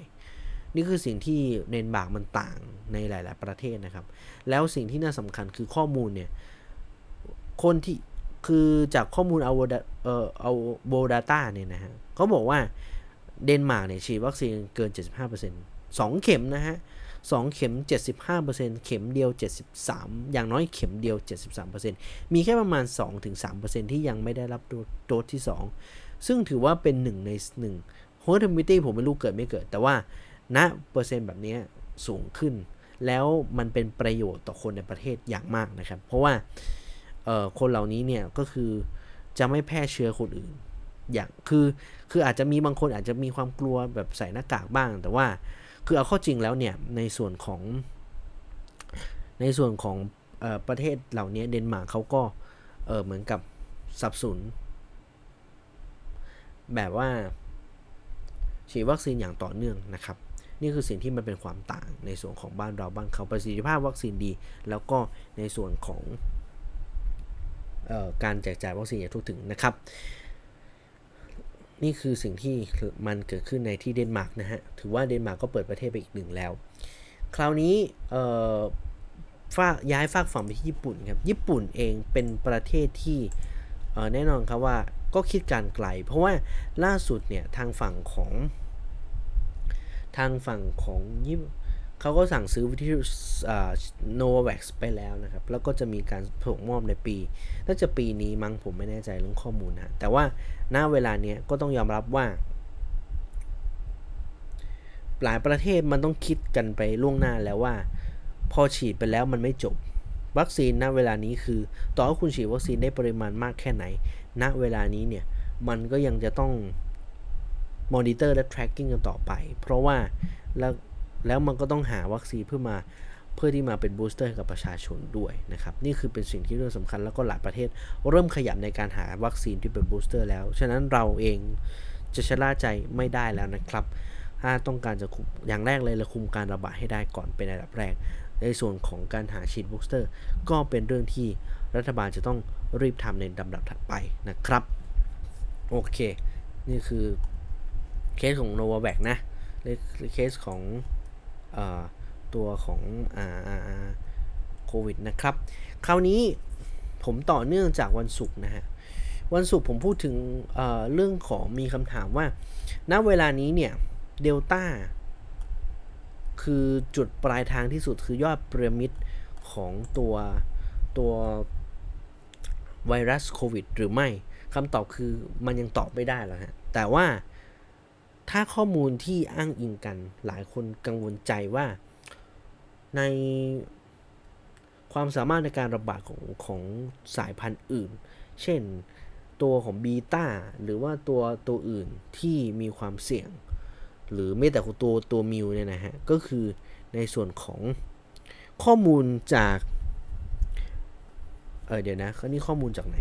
นี่คือสิ่งที่เดนมาร์กมันต่างในหลาย ๆ ประเทศนะครับ แล้วสิ่งที่น่าสำคัญคือข้อมูลเนี่ยคนที่ คือจากข้อมูลเอาเอ่อ Our World Data เนี่ยนะฮะเขาบอกว่าเดนมาร์กเนี่ยฉีดวัคซีนเกิน 75% 2เข็มนะฮะ2เข็ม 75%เข็มเดียว 73 อย่างน้อยเข็มเดียว 73%มีแค่ประมาณ 2-3%ที่ยังไม่ได้รับโดสที่ 2 ซึ่งถือว่าเป็น 1 ใน1 herd immunity ผมไม่รู้เกิดไม่เกิด แต่ว่าณนะเปอร์เซ็นต์แบบนี้สูงขึ้น แล้วมันเป็นประโยชน์ต่อคนในประเทศอย่างมากนะครับ เพราะว่า คนเหล่านี้เนี่ยก็คือจะไม่แพร่เชื้อคนอื่น อย่างคือคืออาจจะมีบางคนอาจจะมีความกลัวแบบใส่หน้ากากบ้าง แต่ว่าคือเอาข้าจริงแล้วเนี่ยในส่วนของ ในส่วนของออประเทศเหล่านี้เดนมาร์กเขาก็เออเหมือนกับสับสนแบบว่าฉีดวัคซีนอย่างต่อเนื่องนะครับ นี่คือสิ่งที่มันเป็นความต่างในส่วนของบ้านเราบ้านเขาประสิทธิภาพวัคซีนดี แล้วก็ในส่วนของ การแจกจ่ายวัคซีนอย่างทั่วถึงนะครับ นี่คือสิ่งที่มันเกิดขึ้นในที่เดนมาร์กนะฮะ ถือว่าเดนมาร์กก็เปิดประเทศไปอีกหนึ่งแล้ว คราวนี้ฝากย้ายฝากฝั่งไปที่ญี่ปุ่นครับ ญี่ปุ่นเองเป็นประเทศที่แน่นอนครับว่าก็คิดการไกล เพราะว่าล่าสุดเนี่ยทางฝั่งของทางฝั่งของญี่ เขาก็สั่งซื้อวิทยุโนว v ก x ไปแล้วนะครับ แล้วก็จะมีการส่งมอบในปี น่าจะปีนี้มั้งผมไม่แน่ใจเรื่องข้อมูลนะ แต่ว่าณเวลาเนี้ยก็ต้องยอมรับว่า หลายประเทศมันต้องคิดกันไปล่วงหน้าแล้วว่า พอฉีดไปแล้วมันไม่จบ วัคซีนณเวลานี้คือ ต่อให้คุณฉีดวัคซีนได้ปริมาณมากแค่ไหน ณเวลานี้เนี่ยมันก็ยังจะต้องมอนิเตอร์และ tracking กันต่อไป เพราะว่าแล้ว แล้วมันก็ต้องหาวัคซีนเพื่อมาเพื่อที่มาเป็นบูสเตอร์กับประชาชนด้วยนะครับ นี่คือเป็นสิ่งที่เรื่องสำคัญแล้วก็หลายประเทศ เริ่มขยับในการหาวัคซีนที่เป็นบูสเตอร์แล้ว ฉะนั้นเราเองจะชะล่าใจไม่ได้แล้วนะครับ ถ้าต้องการจะคุมอย่างแรกเลยเราคุมการระบาดให้ได้ก่อนเป็นอันดับแรก ในส่วนของการหาฉีดบูสเตอร์ ก็เป็นเรื่องที่รัฐบาลจะต้องรีบทำในลำดับถัดไปนะครับ โอเค นี่คือเคสของโนวาแวกนะเคสของ ตัวของโควิดนะครับ คราวนี้ผมต่อเนื่องจากวันศุกร์นะฮะ วันศุกร์ผมพูดถึงเเรื่องของมีคำถามว่า ณ เวลานี้เนี่ย เดลต้าคือจุดปลายทางที่สุดคือยอดพีระมิดของตัวตัวไวรัสโควิดหรือไม่คำตอบคือมันยังตอบไม่ได้แล้วฮะ แต่ว่า ถ้าข้อมูลที่อ้างอิงกัน หลายคนกังวลใจว่าในความสามารถในการระบาดของของสายพันธุ์อื่น เช่นตัวของบีตาหรือว่าตัวตัวอื่นที่มีความเสี่ยง หรือไม่แต่ตัวตัวมิวเนี่ยนะฮะ ก็คือในส่วนของข้อมูลจาก เออเดี๋ยวนะนี่ข้อมูลจากไหน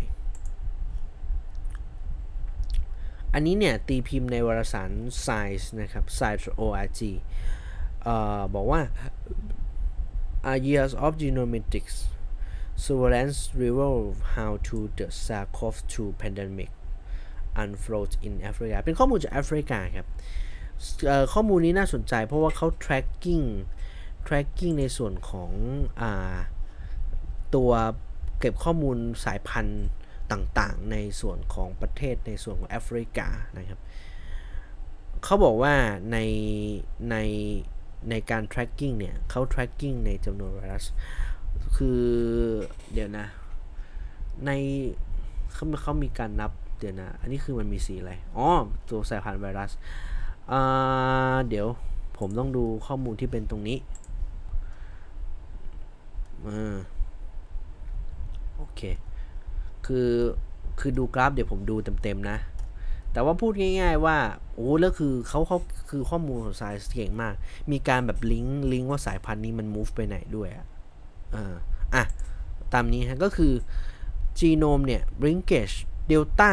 อันนี้เนี่ยตีพิมพ์ในวารสาร Science นะครับ Science org ออบอกว่า are years of genomics surveillance reveal how to the SARS-CoV-2 pandemic unfold in Africa เป็นข้อมูลจากแอฟริกาครับข้อมูลนี้น่าสนใจเพราะว่าเขา tracking tracking ในส่วนของอตัวเก็บข้อมูลสายพันธุ์ ต่างๆ ในส่วนของประเทศในส่วนของแอฟริกานะครับเขาบอกว่าในในในการ tracking เนี่ยเขา tracking ในจำนวนไวรัส คือเดี๋ยวนะ ในเขาเขามีการนับเดี๋ยวนะ อันนี้คือมันมีสีอะไร อ๋อ ตัวสายพันธุ์ไวรัสอ่าเดี๋ยวผมต้องดูข้อมูลที่เป็นตรงนี้อ่าโอเค คือคือดูกราฟเดี๋ยวผมดูเต็มๆนะ แต่ว่าพูดง่าย ๆ ว่าโอ้แล้วคือเขาเขาคือข้อมูลของสายเก่งมาก มีการแบบลิงก์ลิงก์ว่าสายพันธุ์นี้มัน move ไปไหนด้วยอะอะ ตามนี้ฮะก็คือจีโนมเนี่ย linkage delta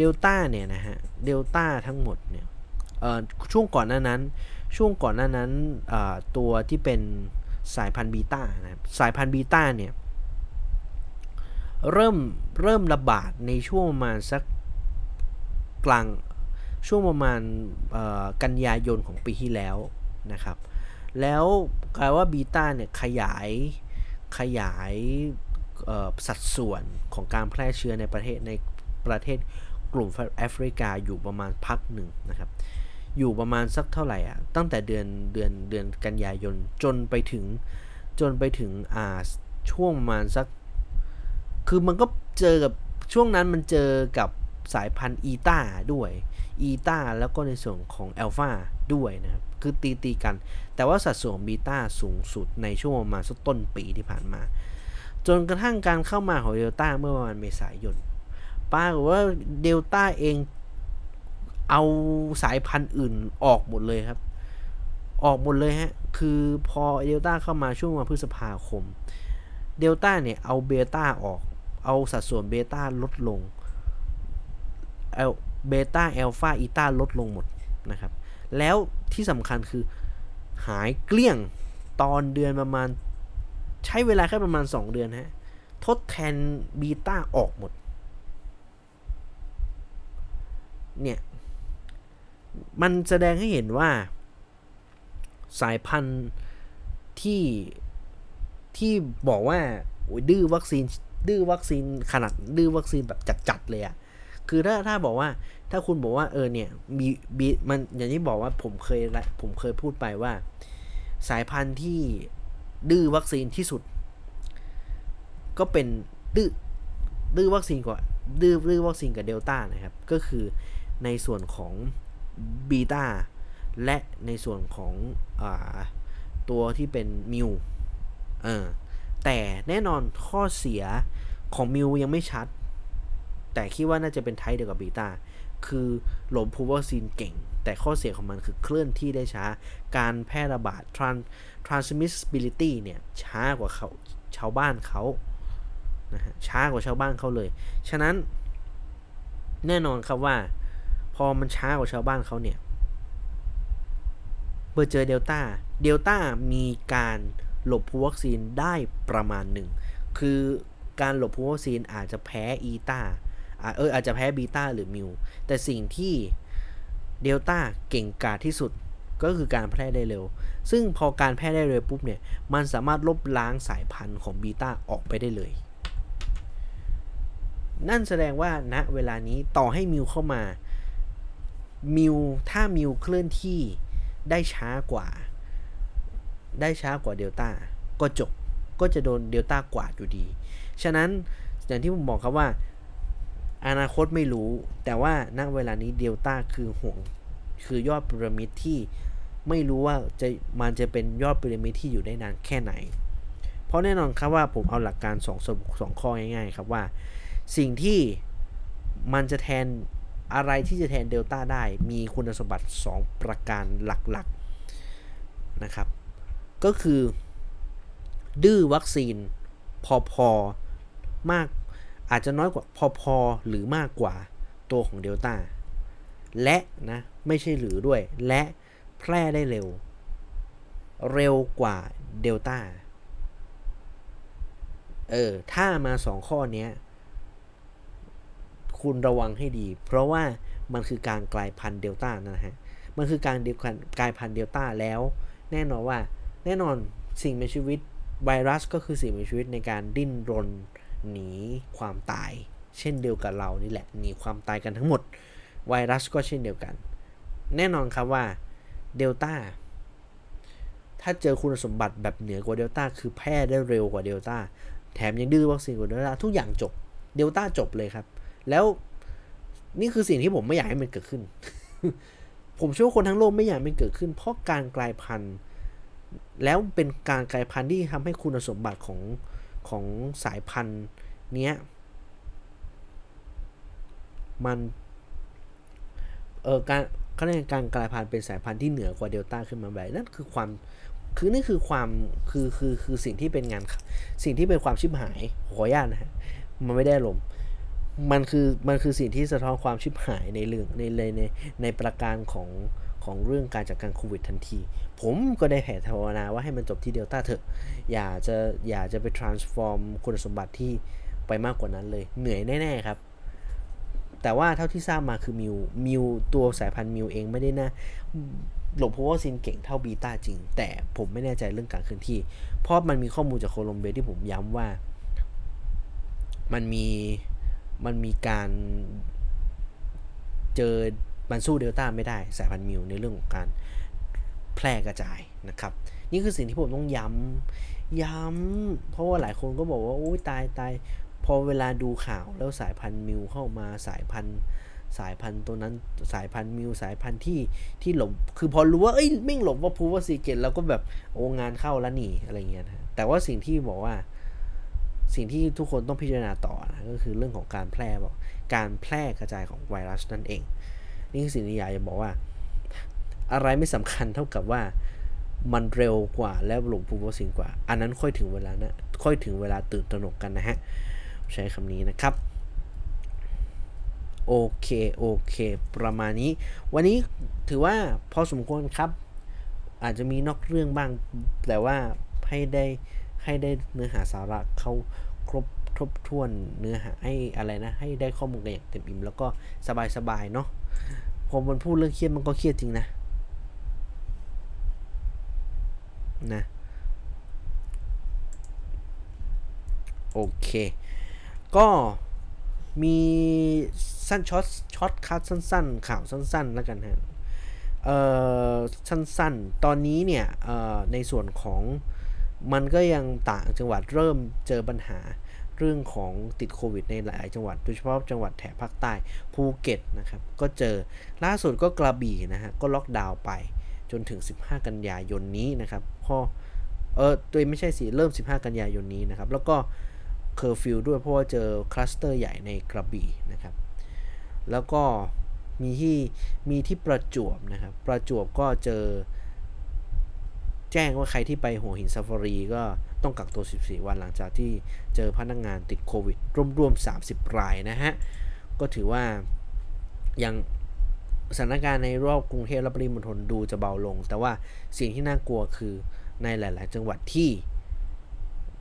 delta เนี่ยนะฮะ delta ทั้งหมดเนี่ยช่วงก่อนหน้านั้น ช่วงก่อนหน้านั้นตัวที่เป็นสายพันธุ์บีตานะครับ สายพันธุ์บีตาเนี่ย เริ่มเริ่มระบาดในช่วงประมาณสักกลางช่วงประมาณกันยายนของปีที่แล้วนะครับ แล้วกลายว่าบีต้าเนี่ยขยายขยายสัดส่วนของการแพร่เชื้อในประเทศในประเทศกลุ่มแอฟริกาอยู่ประมาณพักหนึ่งนะครับ อยู่ประมาณสักเท่าไหร่อะ ตั้งแต่เดือนเดือนเดือนกันยายนจนไปถึงจนไปถึงอ่าช่วงประมาณสัก คือมันก็เจอกับช่วงนั้นมันเจอกับสายพันธุ์อีตาด้วยอีตาแล้วก็ในส่วนของแอลฟาด้วยนะครับคือตีตีกัน แต่ว่าสัดส่วนบีตาสูงสุดในช่วงประมาณสักต้นปีที่ผ่านมา จนกระทั่งการเข้ามาของเดลต้าเมื่อประมาณเมษายนปรากฏว่าเดลต้าเองเอาสายพันธุ์อื่นออกหมดเลยครับ ออกหมดเลยฮะ คือพอเดลต้าเข้ามาช่วงมาพฤษภาคม เดลต้าเนี่ยเอาเบต้าออก เอาสัดส่วนเบต้าลดลงเอลเบต้าอัลฟาอีตาลดลงหมดนะครับ แล้วที่สำคัญคือหายเกลี้ยงตอนเดือนประมาณ ใช้เวลาแค่ประมาณ 2 เดือนฮะ ทดแทนบีตาออกหมด เนี่ย มันแสดงให้เห็นว่า สายพันธุ์ที่ที่บอกว่าดื้อวัคซีน ดื้อวัคซีนขนาดดื้อวัคซีนแบบจัดๆเลยอะคือถ้าถ้าบอกว่าถ้าคุณบอกว่าเออเนี่ยมีบีมันอย่างที่บอกว่าผมเคยผมเคยพูดไปว่า สายพันธุ์ที่ดื้อวัคซีนที่สุด ก็เป็นดื้อดื้อวัคซีนกว่าดื้อดื้อวัคซีนกับเดลต้านะครับ ก็คือในส่วนของบีตาและในส่วนของอตัวที่เป็นมิวเออ แต่แน่นอนข้อเสียของมิวยังไม่ชัด แต่คิดว่าน่าจะเป็นไทป์เดียวกับบีตาคือหลบภูมิวัคซีนเก่ง แต่ข้อเสียของมันคือเคลื่อนที่ได้ช้า การแพร่ระบาด transmissibility เนี่ย ช้ากว่าเขาชาวบ้านเขานะฮะช้ากว่าชาวบ้านเขาเลย ฉะนั้นแน่นอนครับว่า พอมันช้ากว่าชาวบ้านเขาเนี่ยเมื่อเจอเดลต้าเดลต้ามีการ หลบภูมิวัคซีนได้ประมาณหนึ่ง คือการหลบภูวัคซีนอาจจะแพ้อีตาเอออาจจะแพ้บีตาหรือมิว แต่สิ่งที่เดลต้าเก่งกาจที่สุดก็คือการแพร่ได้เร็ว ซึ่งพอการแพร่ได้เร็วปุ๊บเนี่ย มันสามารถลบล้างสายพันธุ์ของบีตาออกไปได้เลย นั่นแสดงว่าณเวลานี้ต่อให้มิวเข้ามามิวถ้ามิวเคลื่อนที่ได้ช้ากว่า ได้ช้ากว่าเดลต้าก็จบก็จะโดนเดลต้ากวาดอยู่ดี ฉะนั้นอย่างที่ผมบอกครับว่า อนาคตไม่รู้ แต่ว่าณเวลานี้เดลต้าคือห่วงคือยอดพีระมิดที่ไม่รู้ว่าจะมันจะเป็นยอดพีระมิดที่อยู่ได้นานแค่ไหน เพราะแน่นอนครับว่าผมเอาหลักการ2สสองข้อง่ายๆ ครับว่า สิ่งที่มันจะแทนอะไรที่จะแทนเดลต้าได้ มีคุณสมบัติ 2 ประการหลักๆนะครับ ก็คือ ดื้อวัคซีนพอๆมากอาจจะน้อยกว่าพอๆหรือมากกว่าตัวของเดลต้าและนะ ไม่ใช่หรือด้วย และแพร่ได้เร็ว เร็วกว่าเดลต้าเออ ถ้ามาสองข้อนี้คุณระวังให้ดี เพราะว่ามันคือการกลายพันธุ์เดลต้านะฮะ มันคือการกลายพันธุ์เดลต้าแล้ว แน่นอนว่า แน่นอนสิ่งมีชีวิตไวรัสก็คือสิ่งมีชีวิตในการดิ้นรนหนีความตาย เช่นเดียวกับเรานี่แหละหนีความตายกันทั้งหมด ไวรัสก็เช่นเดียวกัน แน่นอนครับว่าเดลต้าถ้าเจอคุณสมบัติแบบเหนือกว่าเดลต้าคือแพร่ได้เร็วกว่าเดลต้าแถมยังดื้อวัคซีนกว่าเดลต้าทุกอย่างจบเดลต้าจบเลยครับ แล้วนี่คือสิ่งที่ผมไม่อยากให้มันเกิดขึ้น ผมเชื่อว่าคนทั้งโลกไม่อยากให้มันเกิดขึ้น เพราะการกลายพันธุ์ แล้วเป็นการกลายพันธุ์ที่ทำให้คุณสมบัติของของสายพันธุ์เนี้ยมันเออการเขาเรียกการกลายพันธุ์เป็นสายพันธุ์ที่เหนือกว่าเดลต้าขึ้นมาแบบนั่นคือความคือนี่คือความคือคือคือสิ่งที่เป็นงานสิ่งที่เป็นความชิบหายขออนุญาตนะฮะมันไม่ได้ลมมันคือมันคือสิ่งที่สะท้อนความชิบหายในเรื่องในในในในประการของ ของเรื่องการจัดการโควิดทันที ผมก็ได้แผ่ภาวนาว่าให้มันจบที่เดลต้าเถอะ อย่าจะอย่าจะไป transform คุณสมบัติที่ไปมากกว่านั้นเลย เหนื่อยแน่ๆครับ แต่ว่าเท่าที่ทราบมาคือมิวมิวตัวสายพันธุ์มิวเองไม่ได้นะหลบเพราะว่าซินเก่งเท่าบีต้าจริง แต่ผมไม่แน่ใจเรื่องการเคลื่อนที่ เพราะมันมีข้อมูลจากโคลอมเบียที่ผมย้ำว่า มันมีมันมีการเจอ มันสู้เดลต้าไม่ได้สายพันธุ์มิวในเรื่องของการแพร่กระจายนะครับ นี่คือสิ่งที่ผมต้องย้ำย้ำเพราะว่าหลายคนก็บอกว่าโอ้ยตายตายพอเวลาดูข่าวแล้วสายพันธุ์มิวเข้ามาสายพันธุ์สายพันธุ์ตัวนั้นสายพันธุ์มิวสายพันธุ์ที่ที่หลบคือพอรู้ว่าเอ้ยไม่หลบว่าพูว่าซีเกตแล้วก็แบบโอ้งานเข้าแล้วนี่อะไรเงี้ยนะแต่ว่าสิ่งที่บอกว่า สิ่งที่ทุกคนต้องพิจารณาต่อนะก็คือเรื่องของการแพร่บอกการแพร่กระจายของไวรัสนั่นเอง นี่คือสิ่งที่อยากจะบอกว่า อะไรไม่สำคัญเท่ากับว่ามันเร็วกว่าและหลงภูมิวัคซีนกว่า อันนั้นค่อยถึงเวลานะค่อยถึงเวลาตื่นตระหนกกันนะฮะ ใช้คำนี้นะครับ โอเค โอเค ประมาณนี้ วันนี้ถือว่าพอสมควรครับ อาจจะมีนอกเรื่องบ้าง แต่ว่าให้ได้ให้ได้เนื้อหาสาระเขาครบทบทวนเนื้อหาให้อะไรนะ ให้ได้ข้อมูลกันอย่างเต็มอิ่มแล้วก็สบายๆเนาะ พอมันพูดเรื่องเครียดมันก็เครียดจริงนะ นะ โอเค ก็มีสั้น short shortcut สั้น ๆ ข่าวสั้น ๆ แล้วกันฮะ เอ่อ สั้น ๆ ตอนนี้เนี่ย เอ่อ ในส่วนของมันก็ยังต่างจังหวัดเริ่มเจอปัญหา เรื่องของติดโควิดในหลายจังหวัด โดยเฉพาะจังหวัดแถบภาคใต้ภูเก็ตนะครับ ก็เจอล่าสุดก็กระบี่นะฮะก็ล็อกดาวน์ไปจนถึง 15 กันยายนนี้นะครับข้อเออตัวไม่ใช่สิเริ่ม 15 กันยายนนี้นะครับ แล้วก็เคอร์ฟิวด้วยเพราะว่าเจอคลัสเตอร์ใหญ่ในกระบี่นะครับ แล้วก็มีที่มีที่ประจวบนะครับ ประจวบก็เจอ แจ้งว่าใครที่ไปหัวหินซาฟารีก็ ต้องกักตัว 14 วันหลังจากที่เจอพนักงานติดโควิดร่วมๆ 30 รายนะฮะ ก็ถือว่ายังสถานการณ์ในรอบกรุงเทพและปริมณฑลดูจะเบาลง แต่ว่าสิ่งที่น่ากลัวคือในหลาย ๆ จังหวัดที่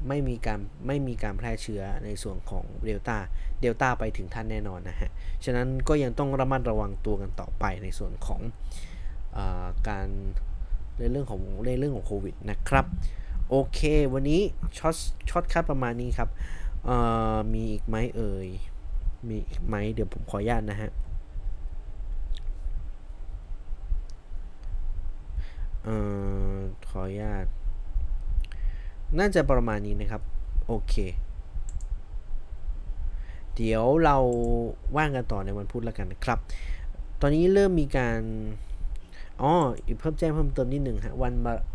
ไม่มีการไม่มีการแพร่เชื้อในส่วนของเดลต้าเดลต้าไปถึงท่านแน่นอนนะฮะ ฉะนั้นก็ยังต้องระมัดระวังตัวกันต่อไปในส่วนของอการในเรื่องของในเรื่องของโควิดนะครับ โอเค วันนี้ short shortcut ประมาณนี้ครับเอ่อมีอีกไหมเอ่ย มีอีกไหมเดี๋ยวผมขออนุญาตนะฮะเอ่อขออนุญาต น่าจะประมาณนี้นะครับ โอเค เดี๋ยวเราว่างกันต่อในวันพุธแล้วกันนะครับ ตอนนี้เริ่มมีการ อ๋ออีกเพิ่มแจ้งเพิ่มเติมนิดหนึ่งฮะวัน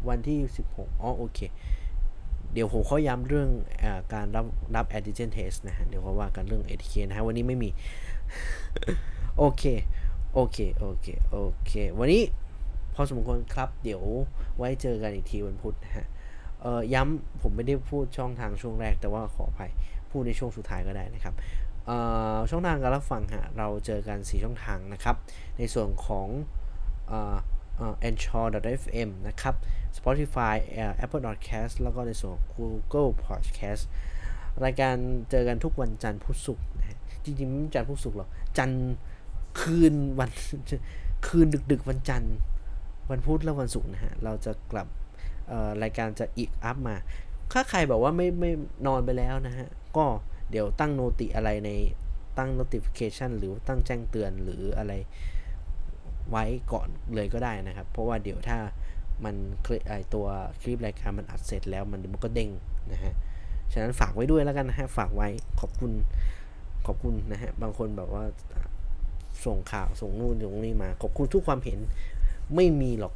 วันที่ 16อ๋อโอเค เดี๋ยวผมขอย้ำเรื่องอการรับรับ antigen test นะฮะ เดี๋ยวเขาว่ากันเรื่อง ATK นะฮะ วันนี้ไม่มี โอเค โอเค โอเค โอเค วันนี้พอสมควรครับ เดี๋ยวไว้เจอกันอีกทีวันพุธนะฮะเอ่อย้ำผมไม่ได้พูดช่องทางช่วงแรกแต่ว่าขออภัย พูดในช่วงสุดท้ายก็ได้นะครับช่องทางการรับฟังฮะเราเจอกัน 4 ช่องทางนะครับ ในส่วนของเอ่อ anchor.fm นะครับ Spotify Apple Podcast แล้วก็ในส่วน Google Podcast รายการเจอกันทุกวันจันทร์พุธศุกร์นะฮะจริงๆไม่จันทร์พุธศุกร์หรอก จันทร์คืนวันคืนดึกๆ วันจันทร์ วันพุธและวันศุกร์นะฮะ เราจะกลับรายการจะอีกอัพมา ถ้าใครบอกว่าไม่ไม่นอนไปแล้วนะฮะ ก็เดี๋ยวตั้งโนติอะไรในตั้ง notification หรือตั้งแจ้งเตือนหรืออะไร ไว้ก่อนเลยก็ได้นะครับ เพราะว่าเดี๋ยวถ้ามันไอตัวคลิปรายการมันอัดเสร็จแล้วมันมันก็เด้งนะฮะฉะนั้นฝากไว้ด้วยแล้วกันนะฮะฝากไว้ขอบคุณขอบคุณนะฮะบางคนแบบว่าส่งข่าวส่งนู่นส่งนี่มาขอบคุณทุกความเห็นไม่มีหรอก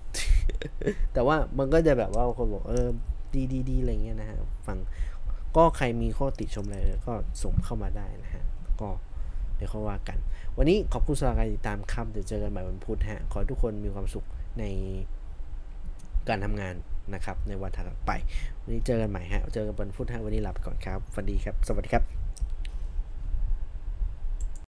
แต่ว่ามันก็จะแบบว่าคนบอกเออดีดีดีอะไรเงี้ยนะฮะฟังก็ใครมีข้อติชมอะไรก็ส่งเข้ามาได้นะฮะก็เดี๋ยวเขาว่ากัน วันนี้ขอบคุณสำหรับการติดตามครับเดี๋ยวเจอกันใหม่วันพุธฮะขอให้ทุกคนมีความสุขในการทำงานนะครับ ในวันถัดไป วันนี้เจอกันใหม่ฮะ เจอกันวันพุธฮะวันนี้ลาไปก่อนครับ ฝันดีครับ สวัสดีครับ